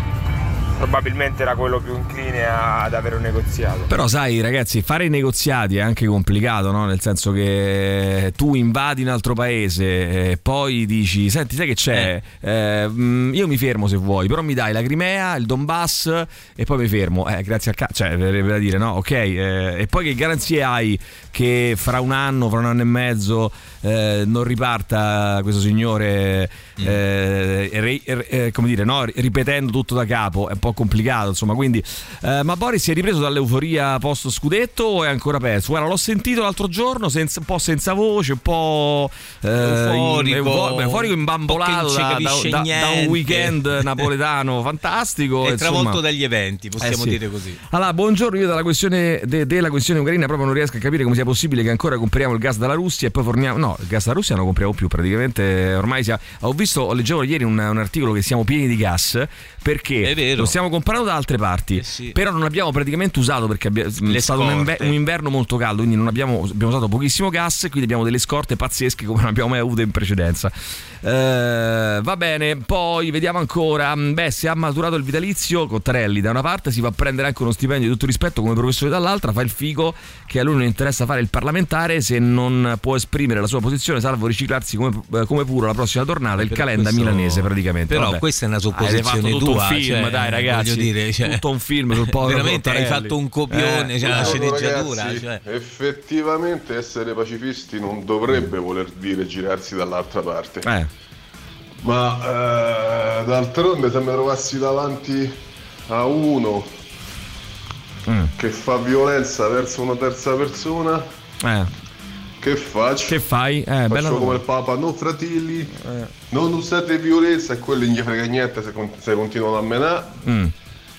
Probabilmente era quello più incline ad avere un negoziato. Però sai ragazzi, fare i negoziati è anche complicato, no? nel senso che tu invadi un altro paese e poi dici, senti, sai che c'è? Eh, mm, io mi fermo se vuoi, però mi dai la Crimea, il Donbass e poi mi fermo. Eh, grazie al cazzo, cioè, verrebbe da dire, no? Ok, eh, e poi che garanzie hai che fra un anno, fra un anno e mezzo eh, non riparta questo signore, eh, re- eh, come dire, no? ripetendo tutto da capo? È un po' complicato, insomma, quindi... eh, ma Boris si è ripreso dall'euforia post scudetto o è ancora perso? Guarda, l'ho sentito l'altro giorno, senza- un po' senza voce, un po' Euforico, eufo- euforico imbambolato da, da- da- un weekend *laughs* napoletano fantastico. È insomma. travolto dagli eventi, possiamo sì. dire così. Allora, buongiorno, io dalla questione de- della questione ucraina proprio non riesco a capire come sia possibile che ancora compriamo il gas dalla Russia e poi forniamo... No, il gas dalla Russia non lo compriamo più, praticamente ormai siamo... Ho visto, leggevo ieri un, un articolo che siamo pieni di gas perché lo stiamo comprando da altre parti, sì. però non abbiamo praticamente usato perché abbia- è stato un, inver- un inverno molto caldo, quindi non abbiamo, abbiamo usato pochissimo gas, quindi abbiamo delle scorte pazzesche come non abbiamo mai avuto in precedenza. Eh, va bene, poi vediamo ancora. Beh, se ha maturato il vitalizio, Cottarelli da una parte si va a prendere anche uno stipendio di tutto rispetto come professore dall'altra, fa il figo che a lui non interessa fare il parlamentare se non può esprimere la sua posizione, salvo riciclarsi come, eh, come puro la prossima tornata, il calenda questo- milanese praticamente. Però Vabbè. questa è una Hai fatto supposizione tutto tua. un film, cioè, dai ragazzi, dire, cioè, tutto un film sul povero Veramente hai Cottarelli. fatto un copione, Eh, cioè, una Buongiorno, sceneggiatura. ragazzi. cioè. Effettivamente essere pacifisti non dovrebbe voler dire girarsi dall'altra parte. Eh. Ma eh, d'altronde se mi trovassi davanti a uno Mm. che fa violenza verso una terza persona, Eh. Che faccio? Che fai? Eh, bella Faccio come domanda. il Papa, no fratelli, non usate violenza quelli non gli frega niente se, se continuano a menare. Mm.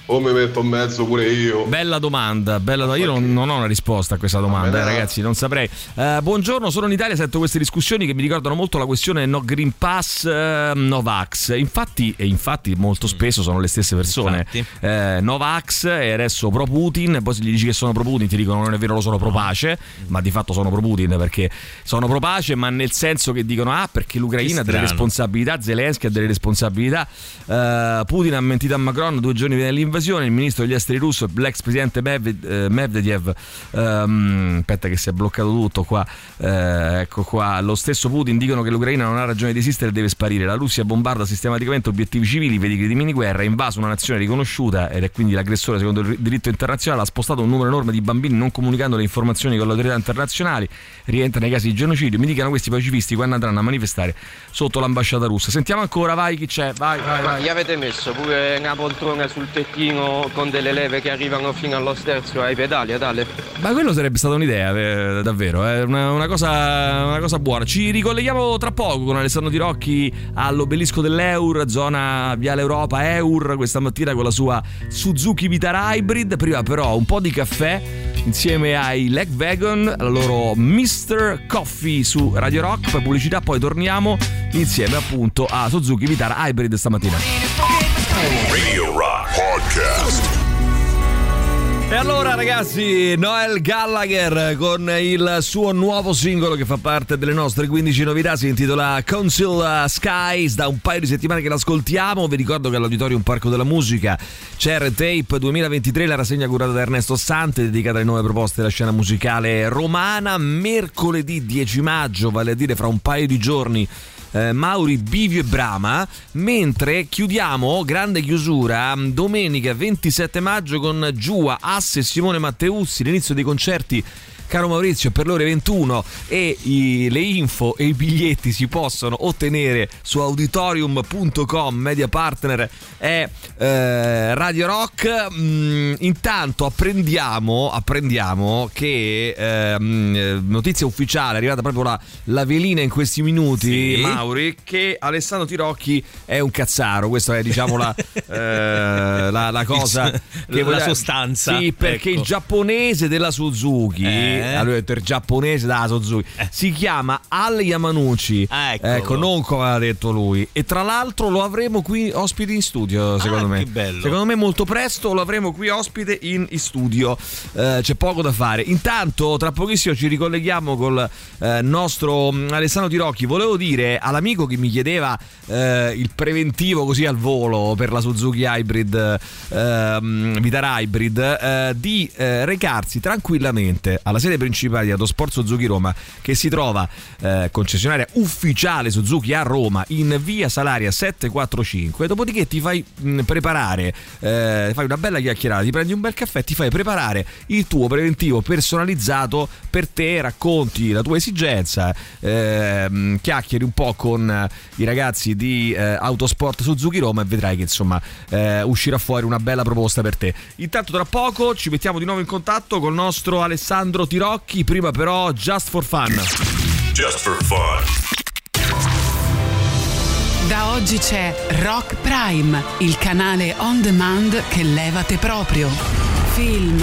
O mi metto in mezzo pure io. Bella domanda, bella domanda. Io non, non ho una risposta a questa domanda, eh, no. ragazzi, non saprei. Eh, buongiorno, sono in Italia, sento queste discussioni che mi ricordano molto la questione no Green Pass, eh, Novax. Infatti, e infatti molto spesso sono le stesse persone. Eh, Novax e adesso pro Putin, poi se gli dici che sono pro Putin ti dicono non è vero, lo sono pro pace, ma di fatto sono pro Putin perché sono pro pace, ma nel senso che dicono ah perché l'Ucraina ha delle responsabilità, Zelensky ha delle responsabilità, eh, Putin ha mentito a Macron due giorni prima dell'invasione, il ministro degli esteri russo, l'ex presidente eh, Medvedev, ehm, aspetta che si è bloccato tutto qua, eh, ecco qua, lo stesso Putin dicono che l'Ucraina non ha ragione di esistere e deve sparire, la Russia bombarda sistematicamente obiettivi civili, crimini di guerra, ha invaso una nazione riconosciuta ed è quindi l'aggressore secondo il diritto internazionale, ha spostato un numero enorme di bambini non comunicando le informazioni con le autorità internazionali, rientra nei casi di genocidio, mi dicano questi pacifisti quando andranno a manifestare sotto l'ambasciata russa. Sentiamo ancora, vai chi c'è, vai, vai, vai. gli avete messo? Pure una poltrona sul tettino con delle leve che arrivano fino allo sterzo ai pedali, a tale? Ma quello sarebbe stata un'idea, eh, davvero, è una, una cosa, una cosa buona. Ci ricolleghiamo tra poco con Alessandro Tirocchi all'obelisco dell'Eur, zona Viale Europa Eur, questa mattina con la sua Suzuki Vitara Hybrid. Prima però un po' di caffè insieme ai Leg Wagon, la loro Mr. Coffee su Radio Rock, poi pubblicità, poi torniamo insieme appunto a Suzuki Vitara Hybrid stamattina. Radio E allora ragazzi, Noel Gallagher con il suo nuovo singolo che fa parte delle nostre 15 novità, si intitola Council Skies, da un paio di settimane che l'ascoltiamo, vi ricordo che all'Auditorium Parco della Musica c'è Red Tape 2023, la rassegna curata da Ernesto Sante dedicata alle nuove proposte della scena musicale romana, mercoledì 10 maggio, vale a dire fra un paio di giorni eh, Mauri, Bivio e Brama, mentre chiudiamo, grande chiusura, domenica 27 maggio con Giua, Asse Simone Matteuzzi, l'inizio dei concerti. Caro Maurizio, per le ore 21 e i- le info e i biglietti si possono ottenere su auditorium.com, media partner è eh, Radio Rock. Mm, intanto apprendiamo, apprendiamo che eh, notizia ufficiale, è arrivata proprio la, la velina in questi minuti, Sì. Mauri, che Alessandro Tirocchi è un cazzaro. Questa è diciamo la, *laughs* eh, la, la cosa che la vogliamo- sostanza, Sì, perché ecco. il giapponese della Suzuki, Eh? Allora ho detto il giapponese della Suzuki, si chiama Al Yamanuchi. Ah, eccolo. ecco, non come ha detto lui. E tra l'altro lo avremo qui ospite in studio, secondo Ah, me. che bello. Secondo me molto presto lo avremo qui ospite in, studio. Eh, c'è poco da fare. Intanto, tra pochissimo ci ricolleghiamo col eh, nostro mm, Alessandro Tirocchi. Volevo dire all'amico che mi chiedeva eh, il preventivo così al volo per la Suzuki Hybrid ehm, Vitara Hybrid eh, di eh, recarsi tranquillamente alla sede principale di Autosport Suzuki Roma che si trova eh, concessionaria ufficiale Suzuki a Roma in via Salaria 745 dopodiché ti fai mh, preparare eh, fai una bella chiacchierata ti prendi un bel caffè ti fai preparare il tuo preventivo personalizzato per te racconti la tua esigenza ehm, chiacchieri un po' con eh, i ragazzi di eh, Autosport Suzuki Roma e vedrai che insomma eh, uscirà fuori una bella proposta per te. Intanto tra poco ci mettiamo di nuovo in contatto col nostro Alessandro Tirocchi prima però Just for Fun Just for fun. Da oggi c'è Rock Prime, il canale on demand che levate proprio. Film,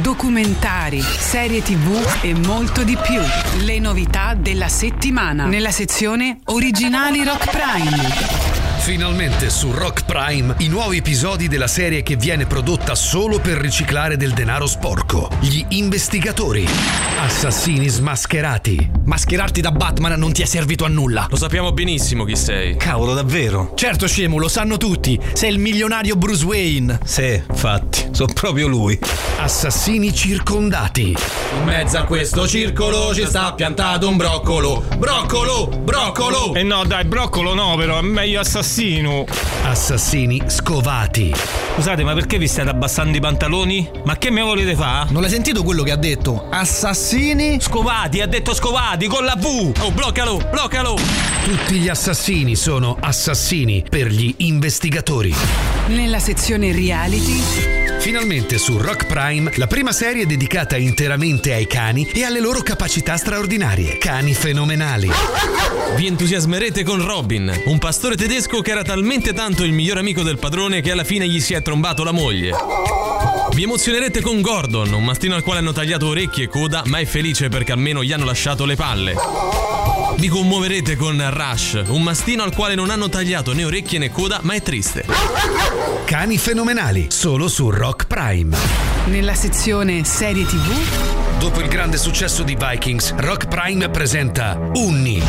documentari, serie tv e molto di più. Le novità della settimana nella sezione Originali Rock Prime. Finalmente su Rock Prime i nuovi episodi della serie che viene prodotta solo per riciclare del denaro sporco. Gli investigatori. Assassini smascherati. Mascherarti da Batman non ti è servito a nulla. Lo sappiamo benissimo chi sei. Cavolo, davvero? Certo, scemo, lo sanno tutti. Sei il milionario Bruce Wayne. Sì, infatti, sono proprio lui. Assassini circondati. In mezzo a questo circolo ci sta piantato un broccolo. Broccolo, broccolo. E no, dai, broccolo no, però è meglio assassino. Assassini scovati. Scusate, ma perché vi state abbassando i pantaloni? Ma che me volete fare? Non l'hai sentito quello che ha detto? Assassini Scovati, ha detto scovati con la V. Oh, bloccalo, bloccalo. Tutti gli assassini sono assassini per gli investigatori. Nella sezione reality Finalmente su Rock Prime la prima serie dedicata interamente ai cani e alle loro capacità straordinarie. Cani fenomenali. Vi entusiasmerete con Robin, un pastore tedesco che era talmente tanto il miglior amico del padrone che alla fine gli si è trombato la moglie. Vi emozionerete con Gordon, un mastino al quale hanno tagliato orecchie e coda, ma è felice perché almeno gli hanno lasciato le palle. Vi commuoverete con Rush, un mastino al quale non hanno tagliato né orecchie né coda, ma è triste. Cani fenomenali, solo su Rock Prime. nella sezione serie TV Dopo il grande successo di Vikings, Rock Prime presenta Unni,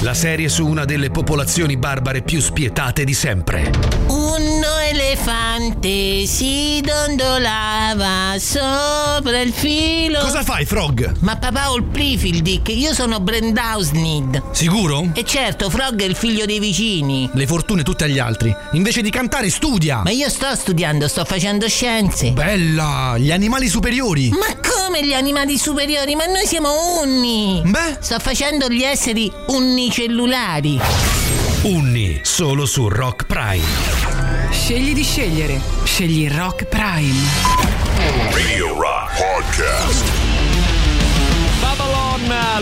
la serie su una delle popolazioni barbare più spietate di sempre. Un elefante si dondolava sopra il filo. Cosa fai, Frog? Ma papà ho il Prifildic, io sono Brendausnid. Sicuro? E certo, Frog è il figlio dei vicini. Le fortune tutte agli altri. Invece di cantare, studia. Ma io sto studiando, sto facendo scienze. Bella, gli animali superiori. Ma come gli animali superiori? Ma noi siamo unni. Beh. Sto facendo gli esseri unicellulari. Unni, solo su Rock Prime. Scegli di scegliere. Scegli Rock Prime. Radio Rock Podcast.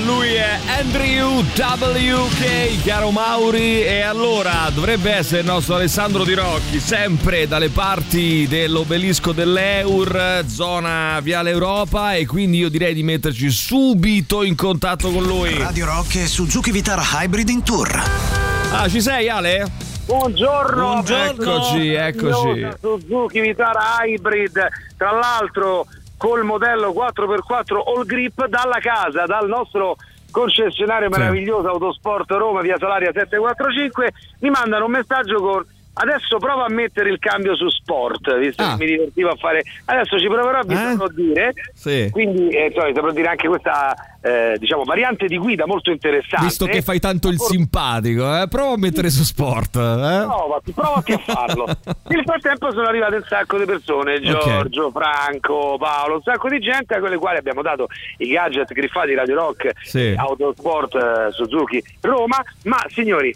Lui è Andrew WK, caro Mauri, e allora dovrebbe essere il nostro Alessandro Di Rocchi, sempre dalle parti dell'obelisco dell'Eur, zona Viale Europa, e quindi io direi di metterci subito in contatto con lui. Radio Rock e Suzuki Vitara Hybrid in tour. Ah, ci sei Ale? Buongiorno, Buongiorno. Eccoci, eccoci. Suzuki Vitara Hybrid, tra l'altro col modello 4x4 All Grip dalla casa, dal nostro concessionario meraviglioso Autosport Roma via Salaria 745 mi mandano un messaggio con adesso prova a mettere il cambio su sport visto Ah. che mi divertivo a fare adesso ci proverò vi Eh? saprò dire Sì. quindi eh, vi saprò dire anche questa eh, diciamo variante di guida molto interessante Visto che fai tanto il simpatico, eh, prova a mettere su sport. Eh? Provati, provati a farlo. *laughs* Nel frattempo sono arrivate un sacco di persone, Giorgio, Franco, Paolo, un sacco di gente a quelle quali abbiamo dato i gadget griffati Radio Rock, Sì. Autosport, eh, Suzuki, Roma, ma signori,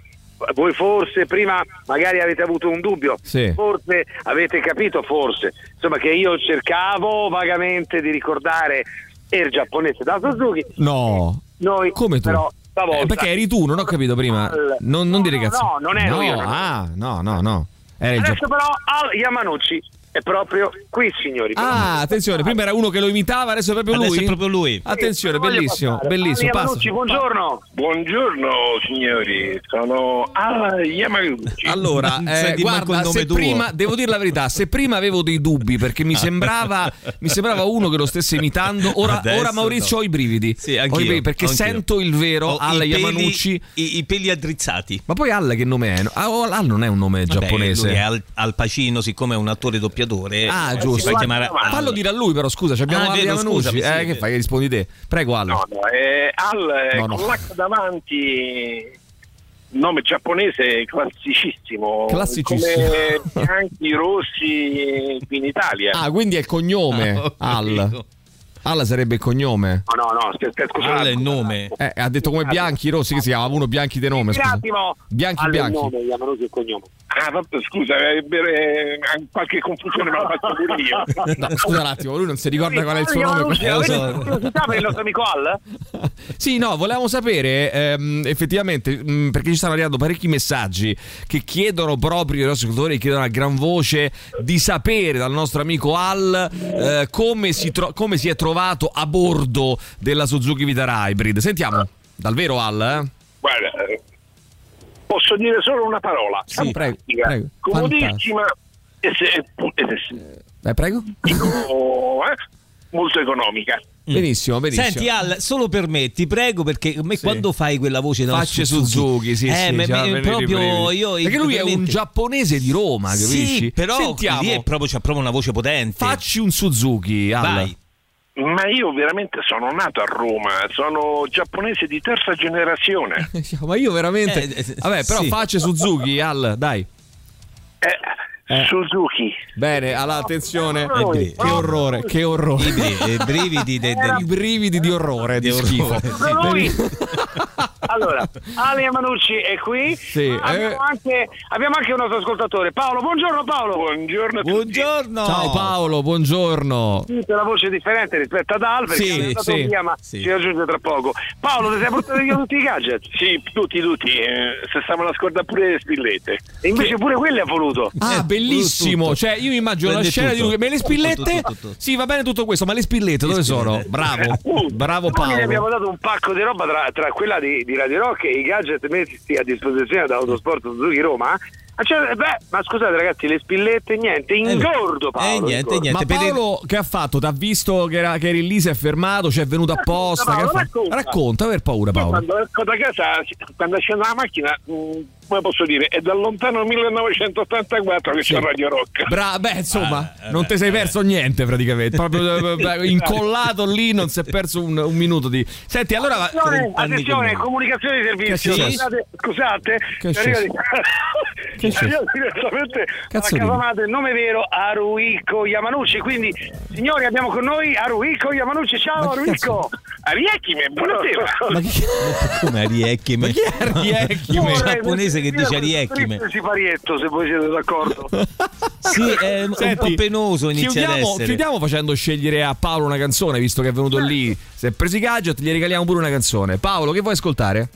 voi forse prima magari avete avuto un dubbio, Sì. forse avete capito, forse, insomma che io cercavo vagamente di ricordare il giapponese da Suzuki, No. noi Come tu? però stavolta... Eh, perché eri tu, non ho capito prima. Non, non dire no, cazzo. no, non ero no, io, non Ah, no, no, no. Era Adesso Giappone. però Al Yamanucci è proprio qui, signori. Ah, attenzione, prima era uno che lo imitava, adesso è proprio Adesso lui. è proprio lui. Attenzione, Voglio bellissimo, passare. bellissimo. Passa. Buongiorno. Buongiorno signori, sono Al Yamaguchi. Allora, eh, guarda, il nome se tuo. prima, devo dire la verità, se prima avevo dei dubbi perché mi sembrava, mi sembrava uno che lo stesse imitando, ora, Adesso ora Maurizio no. ho i brividi. Sì, Ho i anch'io, brividi perché anch'io. sento il vero Ho Al i peli- Yamanucci. I, i peli addrizzati. Ma poi Al che nome è? Ah, oh, Al non è un nome Vabbè, giapponese. lui è Al, Al Pacino, siccome è un attore doppiatore. Ah, eh, giusto. Si fa chiamare Al. Fallo dire a lui, però, scusa, ci abbiamo Ah, vero, sì, eh, che fai? Rispondi te. Prego, Al. No, no, è Al eh, No, no. con l'H davanti, nome giapponese classicissimo, Classicissimo. come *laughs* bianchi, rossi qui in Italia. Ah, quindi è il cognome. Ah, Al. Capito. Al sarebbe il cognome. No, no, no, scusa, scusa. Al è il nome. Eh, ha detto come bianchi, rossi, che si chiama uno bianchi di nome. Un Scusa. attimo. Bianchi, Al è il bianchi. nome, è il cognome. Ah, vabbè, scusa, eh, eh, qualche confusione me la faccio pure io. *laughs* No, scusa un attimo, lui non si ricorda qual è il suo nome. Eh, lo so. curiosità per il nostro amico Al? *laughs* Sì, no, volevamo sapere ehm, effettivamente mh, perché ci stanno arrivando parecchi messaggi che chiedono proprio i nostri ascoltatori, chiedono a gran voce di sapere dal nostro amico Al eh, come, si tro- come si è trovato a bordo della Suzuki Vitara Hybrid. Sentiamo, dal vero Al, eh? Guarda, eh, posso dire solo una parola. Sì, prego, prego. Comodissima e, se, e se- Eh, prego. dico, eh, molto economica. Benissimo, benissimo. Senti Al, solo per me, ti prego, perché a me quando fai quella voce da Facce Suzuki, sì, eh, sì, me- me- proprio io Perché lui è un giapponese di Roma, capisci? Sì, però Sentiamo. lì è proprio, c'ha proprio una voce potente. Facci un Suzuki, Al. Vai. Ma io veramente sono nato a Roma, sono giapponese di terza generazione. *laughs* Ma io veramente... Eh, Vabbè, però sì. faccia Suzuki, Al, dai. Eh, Suzuki. Bene, allora attenzione. Eh, che orrore, che orrore. I brividi, i brividi de- de- I brividi di orrore, di, schifo. Lui- *laughs* allora, Ale Manucci è qui. Sì, abbiamo, eh. anche, abbiamo anche un nostro ascoltatore. Paolo, buongiorno Paolo. Buongiorno a tutti. Buongiorno. Ciao Paolo, buongiorno. Sente la voce differente rispetto ad Al perché Sì, è andato sì, via ma sì. ci raggiunge tra poco Paolo ti sei portato via tutti i gadget? sì tutti tutti eh, se stavano a scordare pure le spillette e invece pure quelle ha voluto Ah, bellissimo! Cioè, io mi immagino la Prende scena di tutto. lui. Ma le spillette? Tutto, tutto, tutto. Sì, va bene tutto questo, ma le spillette dove sono? Bravo, bravo Noi gli abbiamo Paolo. dato un pacco di roba tra, tra quella di, di Radio Rock e i gadget messi a disposizione da Autosport Suzuki Roma cioè, beh, ma scusate ragazzi, le spillette niente, ingordo Paolo. ingordo. Ma Paolo che ha fatto? Ti ha visto che, era, che eri lì, si è fermato, ci è venuto apposta? Paolo, racconta. racconta, aver paura Paolo. Quando esco da casa, quando scendo dalla macchina, mh, come posso dire, è dal lontano 1984 che Sì. c'è Radio Rock. Bra- beh, insomma, non ti sei perso niente praticamente. Proprio eh, *laughs* incollato lì, non si è perso un, un minuto di. Senti, allora. Attenzione, attenzione, comunicazione di servizio. Scusate, scusate Che *laughs* direttamente Cazzo alla casa il nome vero Haruhiko Yamanucci. Quindi, signori, abbiamo con noi Haruhiko Yamanucci. Ciao Haruhiko. Ariechime, buonasera. Ma chi, Come Ariechime? Ma chi è Ariechime? Un giapponese che dice Ariechime. Ariechime. Siparietto, se voi siete d'accordo. *laughs* Sì, è un Senti, po' penoso chiudiamo, chiudiamo facendo scegliere a Paolo una canzone, visto che è venuto lì. Si è preso i gadget, gli regaliamo pure una canzone. Paolo, che vuoi ascoltare?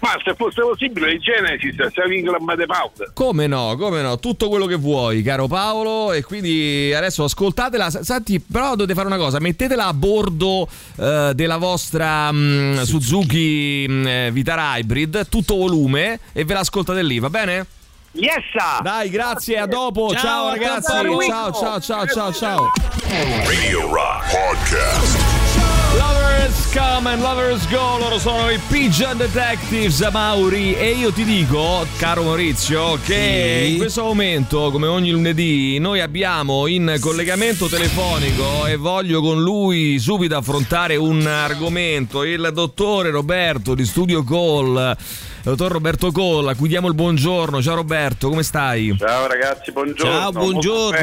Ma se fosse possibile, in Genesis, Saving Made Pound. Come no, come no, tutto quello che vuoi, caro Paolo. E quindi adesso ascoltatela. Senti, però dovete fare una cosa: mettetela a bordo eh, della vostra mm, Suzuki mm, eh, Vitara Hybrid, tutto volume, e ve l'ascoltate lì, va bene? Yes! Dai, grazie, a dopo. Ciao, Ciao, ragazzi. Ciao, ciao, ciao, ciao, ciao. Radio Rock Podcast. Lovers come and lovers go, loro sono i Pigeon Detectives Mauri e io ti dico, caro Maurizio, che Sì. in questo momento, come ogni lunedì, noi abbiamo in collegamento telefonico e voglio con lui subito affrontare un argomento, il dottore Roberto di Studio Call. Dottor Roberto Colla, a cui diamo il buongiorno. Ciao Roberto, come stai? Ciao ragazzi, buongiorno. Ciao, buongiorno.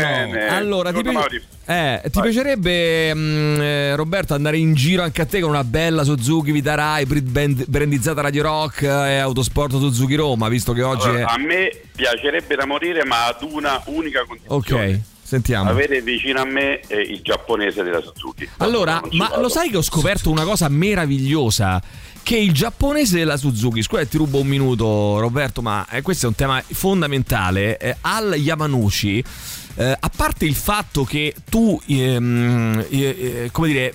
Allora, ti, Buongiorno, pi- Mauri. eh, ti piacerebbe, mm, eh, Roberto, andare in giro anche a te con una bella Suzuki Vitara Hybrid band- brandizzata Radio Rock e Autosport Suzuki Roma, visto che oggi Allora, è... a me piacerebbe da morire, ma ad una unica condizione. Ok, sentiamo. Avere vicino a me eh, il giapponese della Suzuki. Allora, ma vado. lo sai che ho scoperto una cosa meravigliosa? Che il giapponese della Suzuki, scusa ti rubo un minuto Roberto, ma eh, questo è un tema fondamentale, eh, al Yamanushi, eh, a parte il fatto che tu, ehm, eh, eh, come dire,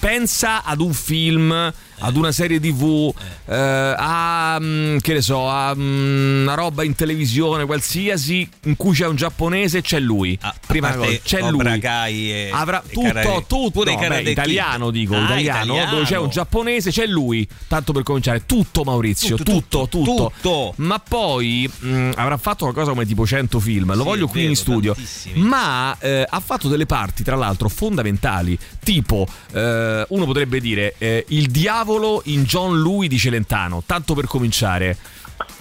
pensa ad un film, ad una serie tv, eh, a, mm, che ne so, a mm, una roba in televisione qualsiasi in cui c'è un giapponese, c'è lui. Prima parte cosa, c'è lui. E- Avrà e tutto, Karate- tutto, pure no, beh, italiano dico, Ah, italiano, italiano. dove c'è un giapponese, c'è lui, tanto per cominciare, tutto Maurizio, Tutto, tutto, tutto. tutto. Ma poi mh, avrà fatto qualcosa come tipo 100 film, lo Sì, voglio qui vero, in studio, tantissimi. ma eh, ha fatto delle parti tra l'altro fondamentali, tipo eh, uno potrebbe dire eh, il diavolo in John Louis di Celentano, tanto per cominciare.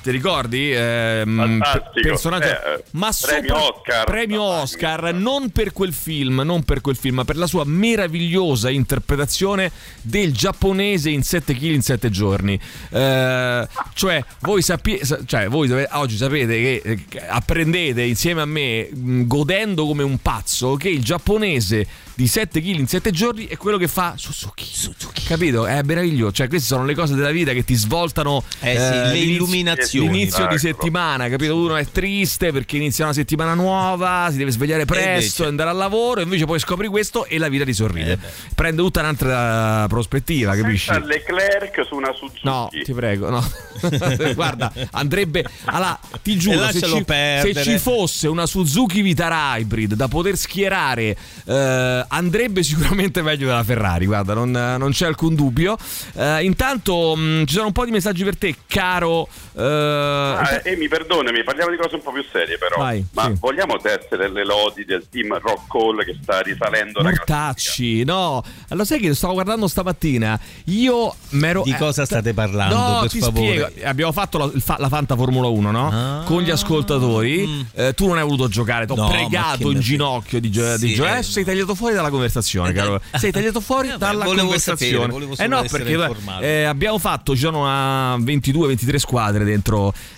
Ti ricordi? Ehm, pe- personaggio- Eh, ma premio sopra- Oscar. premio Oscar non per quel film, non per quel film, ma per la sua meravigliosa interpretazione del giapponese in 7 kg in 7 giorni. Eh, cioè, voi, sappi- sa- cioè, voi oggi sapete che eh, apprendete insieme a me, mh, godendo come un pazzo, che il giapponese di 7 kg in 7 giorni è quello che fa Suzuki. Capito? È meraviglioso. Cioè, queste sono le cose della vita che ti svoltano Eh sì, eh, le illuminazioni sensazioni. l'inizio di Ecco. settimana, capito? Uno è triste perché inizia una settimana nuova, si deve svegliare presto, invece- andare al lavoro, e invece poi scopri questo e la vita ti sorride. Prende tutta un'altra prospettiva, capisci? Senza Leclerc su una Suzuki. No, ti prego, no. *laughs* Guarda, andrebbe. Allora, ti giuro, se ci, se ci fosse una Suzuki Vitara Hybrid da poter schierare, eh, andrebbe sicuramente meglio della Ferrari. Guarda, non, non c'è alcun dubbio. Eh, intanto mh, ci sono un po' di messaggi per te, caro. eh, Ah, e mi perdonami, parliamo di cose un po' più serie però. Vai, Ma sì. vogliamo tessere le lodi del team Rock Call che sta risalendo la Mortacci, no. Allora, sai che lo stavo guardando stamattina? Io mero. Di cosa state parlando, No, per ti favore? spiego. Abbiamo fatto la, fa- la Fanta Formula 1, no? Con gli ascoltatori. Eh, tu non hai voluto giocare, ti ho Mm. No, pregato in ginocchio di, gio- di Sì, giocare. eh. Sei tagliato fuori dalla conversazione, *laughs* caro. Sei tagliato fuori Eh, dalla volevo conversazione. sapere, volevo eh no, perché eh, abbiamo fatto, ci sono una 22-23 squadre dentro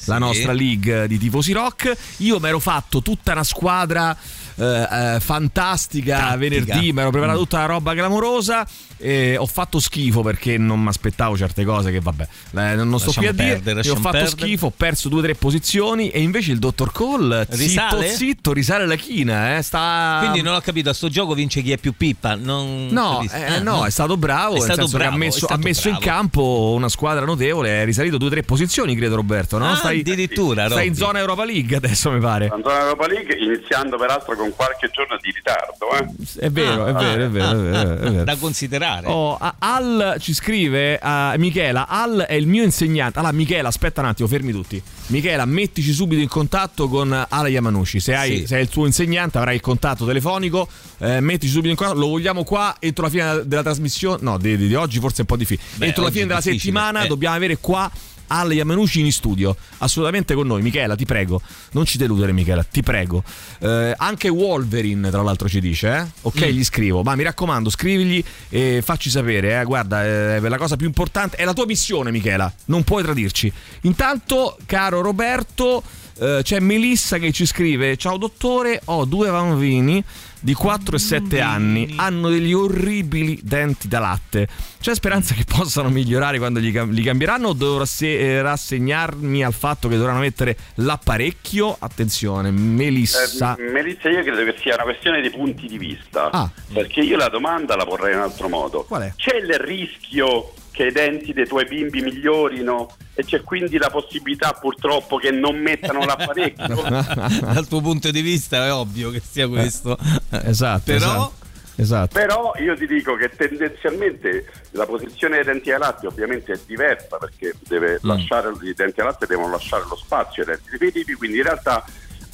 la nostra league di tifosi rock. Io mi ero fatto tutta una squadra. Eh, eh, fantastica Tattica. venerdì mi ero preparato Mm. tutta la roba clamorosa e ho fatto schifo perché non mi aspettavo certe cose che vabbè eh, non sto qui a dire perdere, e ho fatto perdere. schifo ho perso due o tre posizioni e invece il dottor Cole zitto Risale? zitto risale la china eh, sta Quindi non ho capito, a sto gioco vince chi è più pippa. Non No, eh, Ah, no, è stato bravo, È stato bravo, ha è messo, ha messo in campo una squadra notevole, è risalito due o tre posizioni, credo Roberto, no? Ah, stai, addirittura, stai in zona Europa League adesso mi pare. Zona Europa League, iniziando peraltro con qualche giorno di ritardo. Eh. È vero, è vero, è vero, è vero, è vero. Da considerare. Oh, Al ci scrive a Michela, Al è il mio insegnante. Allora Michela, aspetta un attimo, fermi tutti. Michela, mettici subito in contatto con Ala Yamanushi. Se, hai, Sì. se è il tuo insegnante avrai il contatto telefonico, eh, mettici subito in contatto. Lo vogliamo qua entro la fine della trasmissione. No, di, di- di oggi forse è un po' difficile. Beh, entro la fine della difficile, settimana eh. dobbiamo avere qua Al Yamanushi in studio. Assolutamente con noi. Michela, ti prego. Non ci deludere, Michela, ti prego. Eh, anche Wolverine, tra l'altro, ci dice, eh? Ok, Mm. gli scrivo. Ma mi raccomando, scrivigli e facci sapere, eh. Guarda, eh, la cosa più importante è la tua missione, Michela. Non puoi tradirci. Intanto, caro Roberto, eh, c'è Melissa che ci scrive: Ciao dottore, ho due bambini di 4 e 7 anni, hanno degli orribili denti da latte. C'è speranza che possano migliorare quando li, cam- li cambieranno o rasse- eh, rassegnarmi al fatto che dovranno mettere l'apparecchio? Attenzione, Melissa. Eh, Melissa, io credo che sia una questione di punti di vista. Ah. Perché io la domanda la porrei in un altro modo. Qual è? C'è il rischio che i denti dei tuoi bimbi migliorino e c'è quindi la possibilità purtroppo che non mettano l'apparecchio? *laughs* Dal tuo punto di vista è ovvio che sia questo. Esatto. Però esatto. Esatto. Però io ti dico che tendenzialmente la posizione dei denti ai latte ovviamente è diversa perché deve Mm. lasciare, i denti ai latte devono lasciare lo spazio ai denti definitivi, quindi in realtà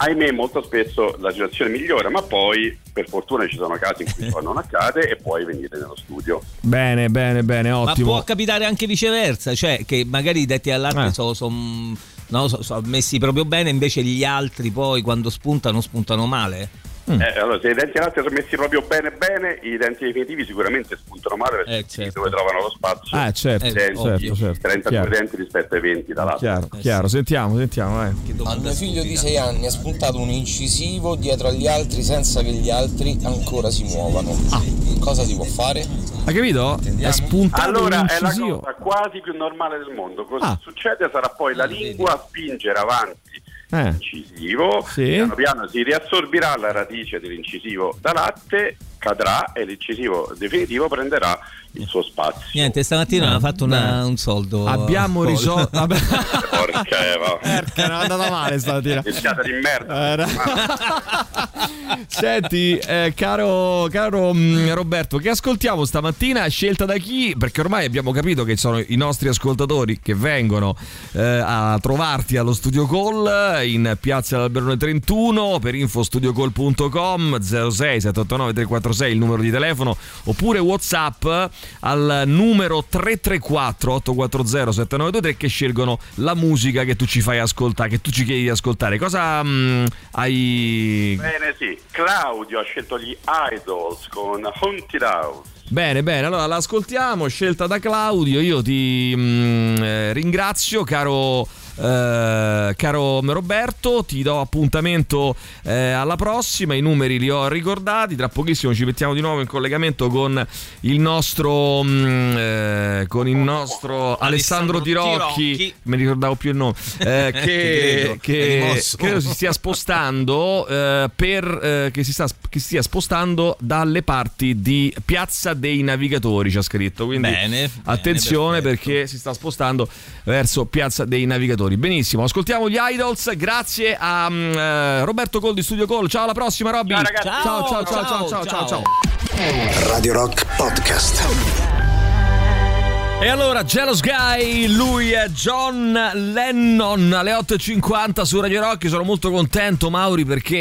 ahimè molto spesso la situazione migliora, ma poi per fortuna ci sono casi in cui *laughs* ciò non accade e puoi venire nello studio. Bene, bene, bene, Ma ottimo. può capitare anche viceversa, cioè che magari i detti all'arte Eh. sono messi proprio bene, invece gli altri poi quando spuntano spuntano male. Mm. Eh, allora, se i denti ai latte sono messi proprio bene bene, i denti definitivi sicuramente spuntano male perché dove trovano lo spazio. Ah, certo, i denti, certo, certo, 32 chiaro. denti rispetto ai 20 da latte. Chiaro, chiaro. Sentiamo, sentiamo. Eh. Al mio figlio di 6 anni ha spuntato un incisivo dietro agli altri senza che gli altri ancora si muovano. Cosa si può fare? Hai capito? È spuntato Allora un è la cosa quasi più normale del mondo. Cosa Ah. succede sarà poi la lingua a spingere avanti Eh. l'incisivo, Sì. piano piano si riassorbirà la radice dell'incisivo da latte, cadrà e l'incisivo definitivo prenderà il suo spazio. Niente, stamattina Eh, ha fatto una- un soldo. Abbiamo risolto. *laughs* Vabbè. Porca Eva. Perché non è andata male stamattina. Mischiata di merda. Era- *laughs* Senti, eh, caro, caro mm, Roberto, che ascoltiamo stamattina? Scelta da chi? Perché ormai abbiamo capito che sono i nostri ascoltatori che vengono eh, a trovarti allo Studio Call in piazza Alberone 31 per infostudiocall.com 06 789 346 il numero di telefono oppure Whatsapp al numero 334 840 7923 che scelgono la musica che tu ci fai ascoltare, che tu ci chiedi di ascoltare. Cosa mm, hai Bene, sì. Claudio ha scelto gli Idols con Haunted House. Bene, bene, allora l'ascoltiamo, scelta da Claudio, io ti mm, eh, ringrazio caro eh, caro Roberto, ti do appuntamento eh, alla prossima, i numeri li ho ricordati, tra pochissimo ci mettiamo di nuovo in collegamento con il nostro, mm, eh, con il nostro Alessandro, Alessandro Tirocchi, Tirocchi. mi ricordavo più il nome, *laughs* eh, che, che rimosso. credo si stia spostando eh, per che si sta che si stia spostando dalle parti di Piazza dei Navigatori ci ha scritto. Quindi Bene, attenzione perché si sta spostando verso Piazza dei Navigatori benissimo ascoltiamo gli Idols grazie a eh, Roberto Col di Studio Call. Ciao alla prossima Robby. Ciao, ciao ciao ciao ciao ciao ciao, ciao. Radio Rock Podcast. E allora, Jealous Guy, lui è John Lennon alle 8.50 su Radio Rock. Sono molto contento, Mauri, perché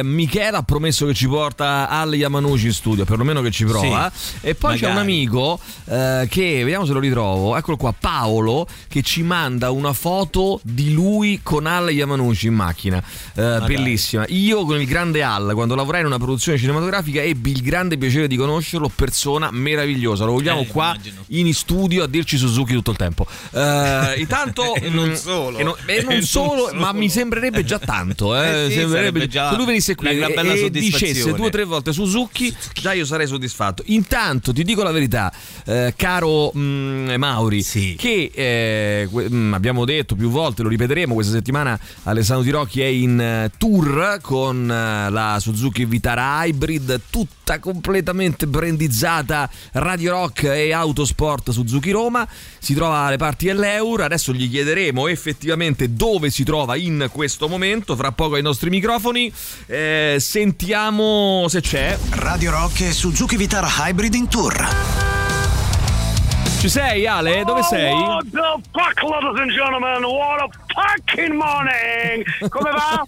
eh, Michela ha promesso che ci porta Al Yamanushi in studio, perlomeno che ci prova. e poi c'è un magari. amico eh, che, vediamo se lo ritrovo, eccolo qua, Paolo, che ci manda una foto di lui con Al Yamanushi in macchina. Eh, bellissima. Io con il grande Al, quando lavorai in una produzione cinematografica, ebbi il grande piacere di conoscerlo, persona meravigliosa. Lo vogliamo Eh, qua in studio a dirci Suzuki tutto il tempo. Eh, intanto *laughs* E non mm, solo. e non, e *laughs* E non non solo, solo. ma mi sembrerebbe già tanto. Eh, Eh sì, sembrerebbe già se lui venisse qui e, e dicesse due o tre volte Suzuki, già io sarei soddisfatto. Intanto ti dico la verità, eh, caro mm, Mauri, che eh, que- mm, abbiamo detto più volte, lo ripeteremo questa settimana. Alessandro Tirocchi è in eh, tour con eh, la Suzuki Vitara Hybrid, tutta completamente brandizzata Radio Rock e Autosport Suzuki Roma. Si trova alle parti dell'Eur. Adesso gli chiederemo effettivamente dove si trova in questo momento. Fra poco ai nostri microfoni. Eh, sentiamo se c'è. Radio Rock e Suzuki Vitara Hybrid in tour. Ci sei, Ale? Dove sei? What the fuck, ladies and gentlemen? What a fucking morning! Come va?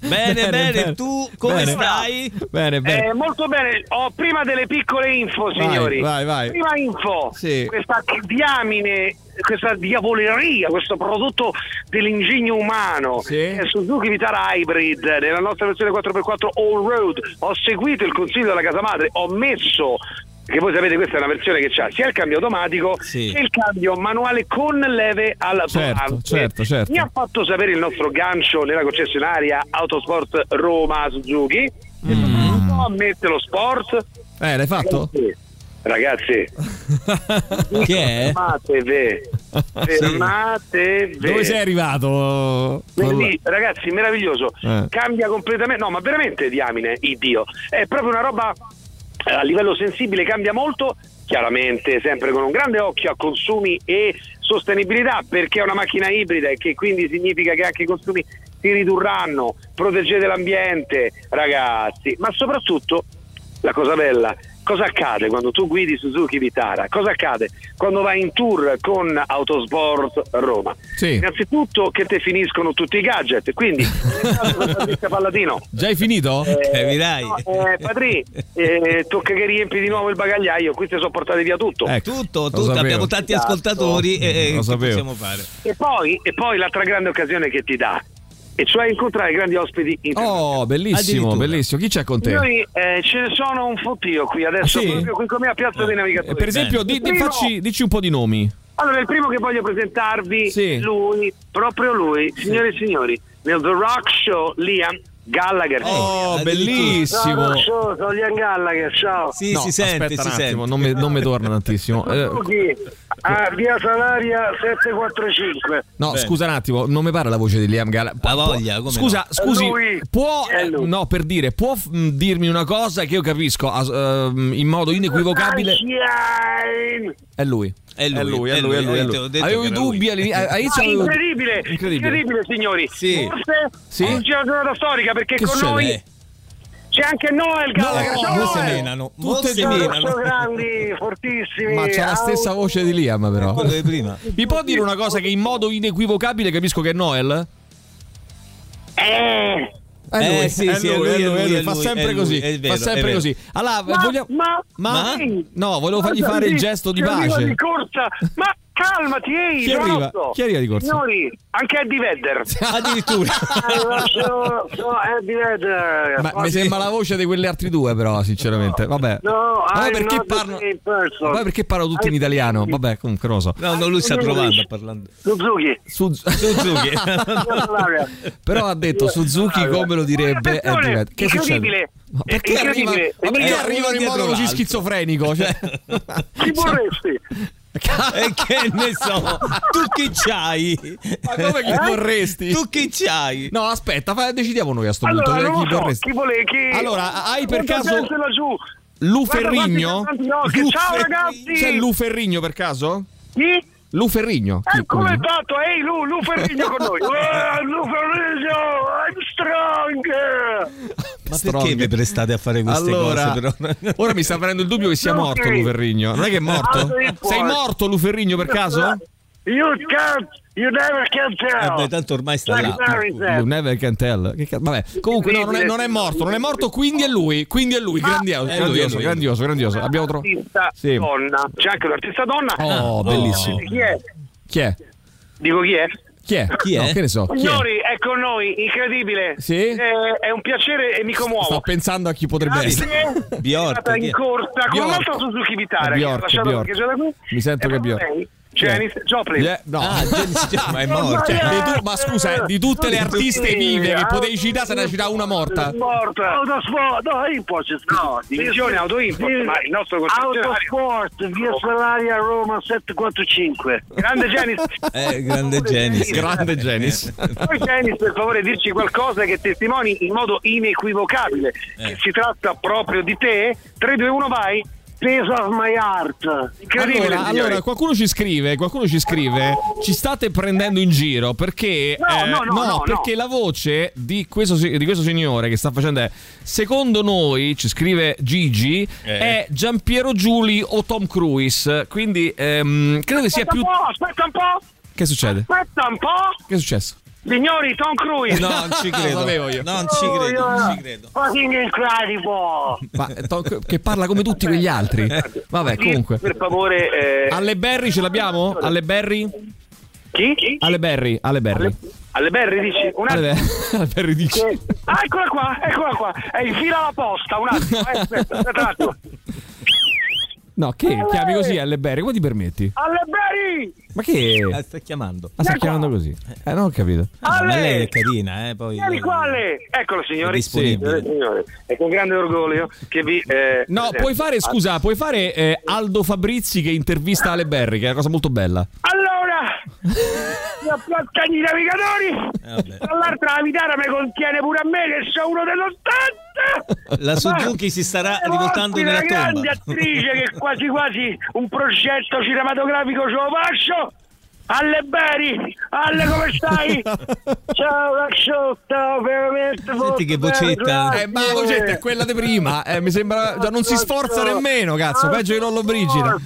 *laughs* Bene, bene, tu come Bene. stai? Bene, bene. Eh, molto bene, ho prima delle piccole info, signori. vai, vai. Prima info, Sì. questa diamine, questa diavoleria, questo prodotto dell'ingegno umano, è Suzuki Vitara Hybrid, nella nostra versione 4x4 All Road. Ho seguito il consiglio della casa madre, ho messo che voi sapete questa è una versione che ha sia il cambio automatico Sì. che il cambio manuale con leve al Certo, volante. certo, certo. Mi ha fatto sapere il nostro gancio nella concessionaria Autosport Roma Suzuki. Mm. No, ammette lo sport. Eh, l'hai fatto? Ragazzi, *laughs* Che è? fermatevi. *laughs* Fermatevi. Dove sei arrivato? Lì, ragazzi, meraviglioso. Eh. Cambia completamente. No, ma veramente diamine, Dio. È proprio una roba a livello sensibile, cambia molto. Chiaramente, sempre con un grande occhio a consumi e sostenibilità, perché è una macchina ibrida e che quindi significa che anche i consumi si ridurranno. Proteggete l'ambiente, ragazzi. Ma soprattutto, la cosa bella, cosa accade quando tu guidi Suzuki Vitara? Cosa accade quando vai in tour con Autosport Roma? Sì. Innanzitutto che te finiscono tutti i gadget, quindi *laughs* Palladino Già hai finito? Capirai. no, eh, Patri, eh, tocca che riempi di nuovo il bagagliaio, qui ti sono portati via tutto. Ecco, Tutto, tutto, abbiamo tanti ascoltatori e, e Lo che sapevo. possiamo fare? E poi, e poi l'altra grande occasione che ti dà, e cioè incontrare grandi ospiti internazionali. Oh, bellissimo, bellissimo. Chi c'è con te? Noi eh, ce ne sono un fottio qui adesso, Ah, sì? proprio qui con me a Piazza dei Navigatori. Eh, per esempio, di- di- primo- facci, dici un po' di nomi. Allora, il primo che voglio presentarvi, Sì. lui, proprio lui, signore e signori, nel The Rock Show, Liam Gallagher. Oh, bellissimo. The Rock Show, sono Liam Gallagher, ciao. Sì, No, si sente, aspetta si un sente. attimo, non mi, non mi torna tantissimo. Eh, Suzuki, a via Salaria 745. no, Bene. scusa un attimo, non mi pare la voce di Liam Gallagher. Ha voglia, come Scusa, no? scusi, Lui. può lui. no, per dire, può mm, dirmi una cosa che io capisco ehm, in modo inequivocabile? Sunshine. È lui. È lui, è lui, è è lui, è lui, lui, è lui. l'ho detto Avevo i dubbi lui. all'ini- all'inizio. Ah, avevo- incredibile, incredibile. incredibile, signori. Sì. Forse Sì? oggi è una giornata storica perché Che con noi c'è anche Noel Gallagher. No, se Noel. menano, Tutte e due. menano. Sono grandi, fortissimi. Ma c'ha la stessa voce di Liam, però. Quello di prima. Mi può dire una cosa che in modo inequivocabile capisco che è Noel? Eh, È Eh, lui, sì, è sì, è lui, lui, è lui, è è lui, lui, fa sempre così, vero, fa sempre così. Allora, ma, vogliamo... ma, Ma? No, volevo fargli fare il gesto di ci arriva pace. di corsa. Ma calmati, ehi, Chi arriva? Chi arriva di corsa? Signori, anche Eddie Vedder. *laughs* Addirittura. *laughs* sono, sono Eddie Vedder. Ma mi sembra la voce di quegli altri due, però, sinceramente. Vabbè. No, Vabbè, perché person. Vabbè, perché parlano tutti in italiano? Vabbè, comunque non lo so. No, no, lui sta provando a parlare. Suzuki. Suz- *laughs* Suzuki. Però ha detto Suzuki come lo direbbe Eddie Vedder. Che succede? incredibile. Ma perché, È arriva, incredibile. ma perché arrivano in modo così schizofrenico? Cioè, Chi vorresti? E che ne so, tu chi c'hai? ma come chi Eh? vorresti? Tu chi c'hai? No, aspetta, fa- decidiamo noi a sto Allora, punto. chi so, vorresti? chi vuole chi... Allora, hai per caso gente laggiù? Lu Guarda Ferrigno? quanti cantanti rock. Ciao ragazzi! C'è Lu Ferrigno per caso? Chi? Lu Ferrigno? Eh, come fatto? Ehi Lu, Lu Ferrigno con noi! *laughs* Eh, Lu Ferrigno, I'm strong! Ma Strong. perché vi prestate a fare queste Allora, cose? Però? ora mi sta venendo il dubbio che sia morto Lu Ferrigno. Non è che è morto? Ah, sei morto Lu Ferrigno per caso? You can't, you never can tell! Vabbè, tanto ormai sta Like là. You never can tell. Che ca- Vabbè, comunque no, non è, non è morto, non è morto, quindi è lui, quindi è lui, grandioso, è lui, è grandioso, lui. grandioso, grandioso. Abbiamo trovato Artista Sì. donna. C'è anche un'artista donna. Oh, bellissimo. Chi è? Chi è? Dico chi è? Chi è? Chi è? No, che ne so, chi è? Signori, è con noi, incredibile. Sì? Eh, è un piacere e mi commuovo. Sto pensando a chi potrebbe essere. Grazie. Bjork, È stata è? in corsa con Bjork. un altro Suzuki Vitara Bjork, Bjork. Mi sento E che è Bjork. lei, Janis Joplin. Eh, no. Ah, Janis Joplin, ma è *laughs* morto. Cioè, tu- ma scusa, eh, di tutte le artiste vive che potevi citare, se ne citare una morta. Morta. Autosport, no, Import. No, divisione auto import, ma il nostro concessionario. Autosport, via Salaria Roma 745. Grande Janis. Eh, grande Genis. Grande Genis. Poi Janis, per favore, dirci qualcosa che testimoni in modo inequivocabile che si tratta proprio di te. 3, 2, 1, vai. Piece of my heart. Incredibile, Allora, allora, qualcuno ci scrive, qualcuno ci scrive, ci state prendendo in giro perché, No, eh, no, no, no, perché la voce di questo, di questo signore che sta facendo è, secondo noi, ci scrive Gigi, Eh. è Giampiero Giuli o Tom Cruise, quindi ehm, credo che sia Aspetta più... un po', aspetta un po', Che succede? aspetta un po'. Che è successo? Signori, Tom Cruise. No, non ci *laughs* credo. Lo sapevo io. Non ci credo, non ci credo. Fucking incredible. Ma, eh, Tom- che parla come tutti quegli altri. Vabbè, comunque. Per favore, eh, Alle Berry ce l'abbiamo? Alle Berry? chi? Alle Berry, alle Berry. Alle Berry dici? Un attimo. *laughs* alle Berry dici. Ah, eccola qua, eccola qua. È in fila alla posta, un attimo. Eh, aspetta, aspetta un attimo. No, che chiami così alle Berry? Come ti permetti? Alle Berry! Ma che? La sta chiamando. Ma sta chiamando così? Eh, non ho capito. Ah, ma Ale! lei è carina, eh, poi. Vieni qua, Ale! Eccolo, signori. È disponibile. Signore e È con grande orgoglio che vi... eh, No, presento. puoi fare, scusa, puoi fare eh, Aldo Fabrizi che intervista Ale Berry, che è una cosa molto bella. Allora, *laughs* mi applaccano i navigatori. vabbè. Tra l'altro la vitara mi contiene pure a me che sono uno dello Stato. La Suzuki si starà rivoltando Una nella grande tomba. attrice che quasi quasi un progetto cinematografico ce lo faccio. Alle Beri, Alle come stai? *laughs* Ciao Racciotto, veramente Senti che vocetta. Eh, ma la vocetta è quella di prima. Eh, mi sembra. già non si sforza nemmeno, cazzo. Peggio di Lollo Brigida.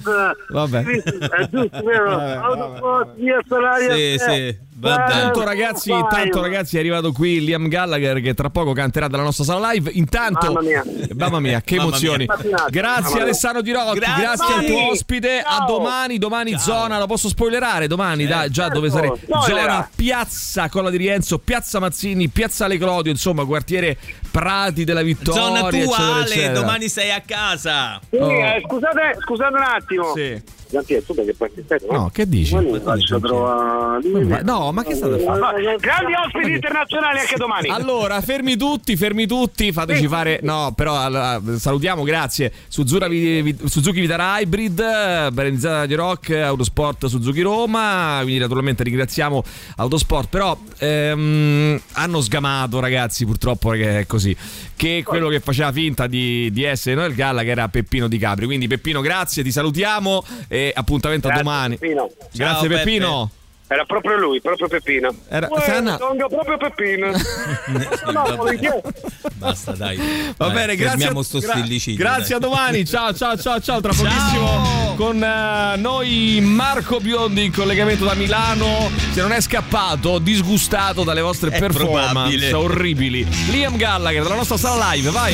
Vabbè. È giusto, vero? *laughs* Autosport, via Salaria Sì, sì. Tanto ragazzi, intanto ragazzi è arrivato qui Liam Gallagher che tra poco canterà dalla nostra sala live. Intanto Mamma mia. Mamma mia, che Mamma emozioni. mia. Grazie Mamma. Alessandro Di Rotti, Grazie. grazie al tuo ospite. A Ciao. domani, domani zona, lo posso spoilerare domani, dai, già dove sarei. Spoilera. Zona Piazza Colla di Rienzo, Piazza Mazzini, Piazzale Clodio, insomma, quartiere Prati della Vittoria, Zona tua, eccetera, Ale, eccetera. domani sei a casa. Sì, Oh. eh, scusate, scusate un attimo. Sì. Tu perché aspetta, No, che dici? Faccio trovare No, ma che state? Ma- Grandi ospiti internazionali anche domani. Allora, fermi tutti, fermi tutti, fateci fare. No, però allora, salutiamo, grazie. Suzura Vi- Suzuki Vitara Hybrid, Berenziata di Rock, Autosport Suzuki Roma. Quindi, naturalmente, ringraziamo Autosport. Però ehm, hanno sgamato, ragazzi, purtroppo, che è così. Che quello che faceva finta di, di essere Noel Galla, che era Peppino Di Capri. Quindi, Peppino, grazie, ti salutiamo e appuntamento a Grazie, domani. Peppino. Grazie, Ciao, Peppino. Era proprio lui, proprio Peppino. Era- Uè, Sanna- sono proprio Peppino. No, no, perché? Basta, dai. Va Dai, bene, grazie. gra- grazie a domani. Ciao, ciao, ciao, ciao. Tra pochissimo con eh, noi Marco Biondi in collegamento da Milano. Se non è scappato, disgustato dalle vostre È performance probabile. orribili. Liam Gallagher dalla nostra sala live, vai.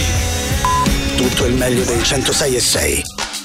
Tutto il meglio dei 106 e 6.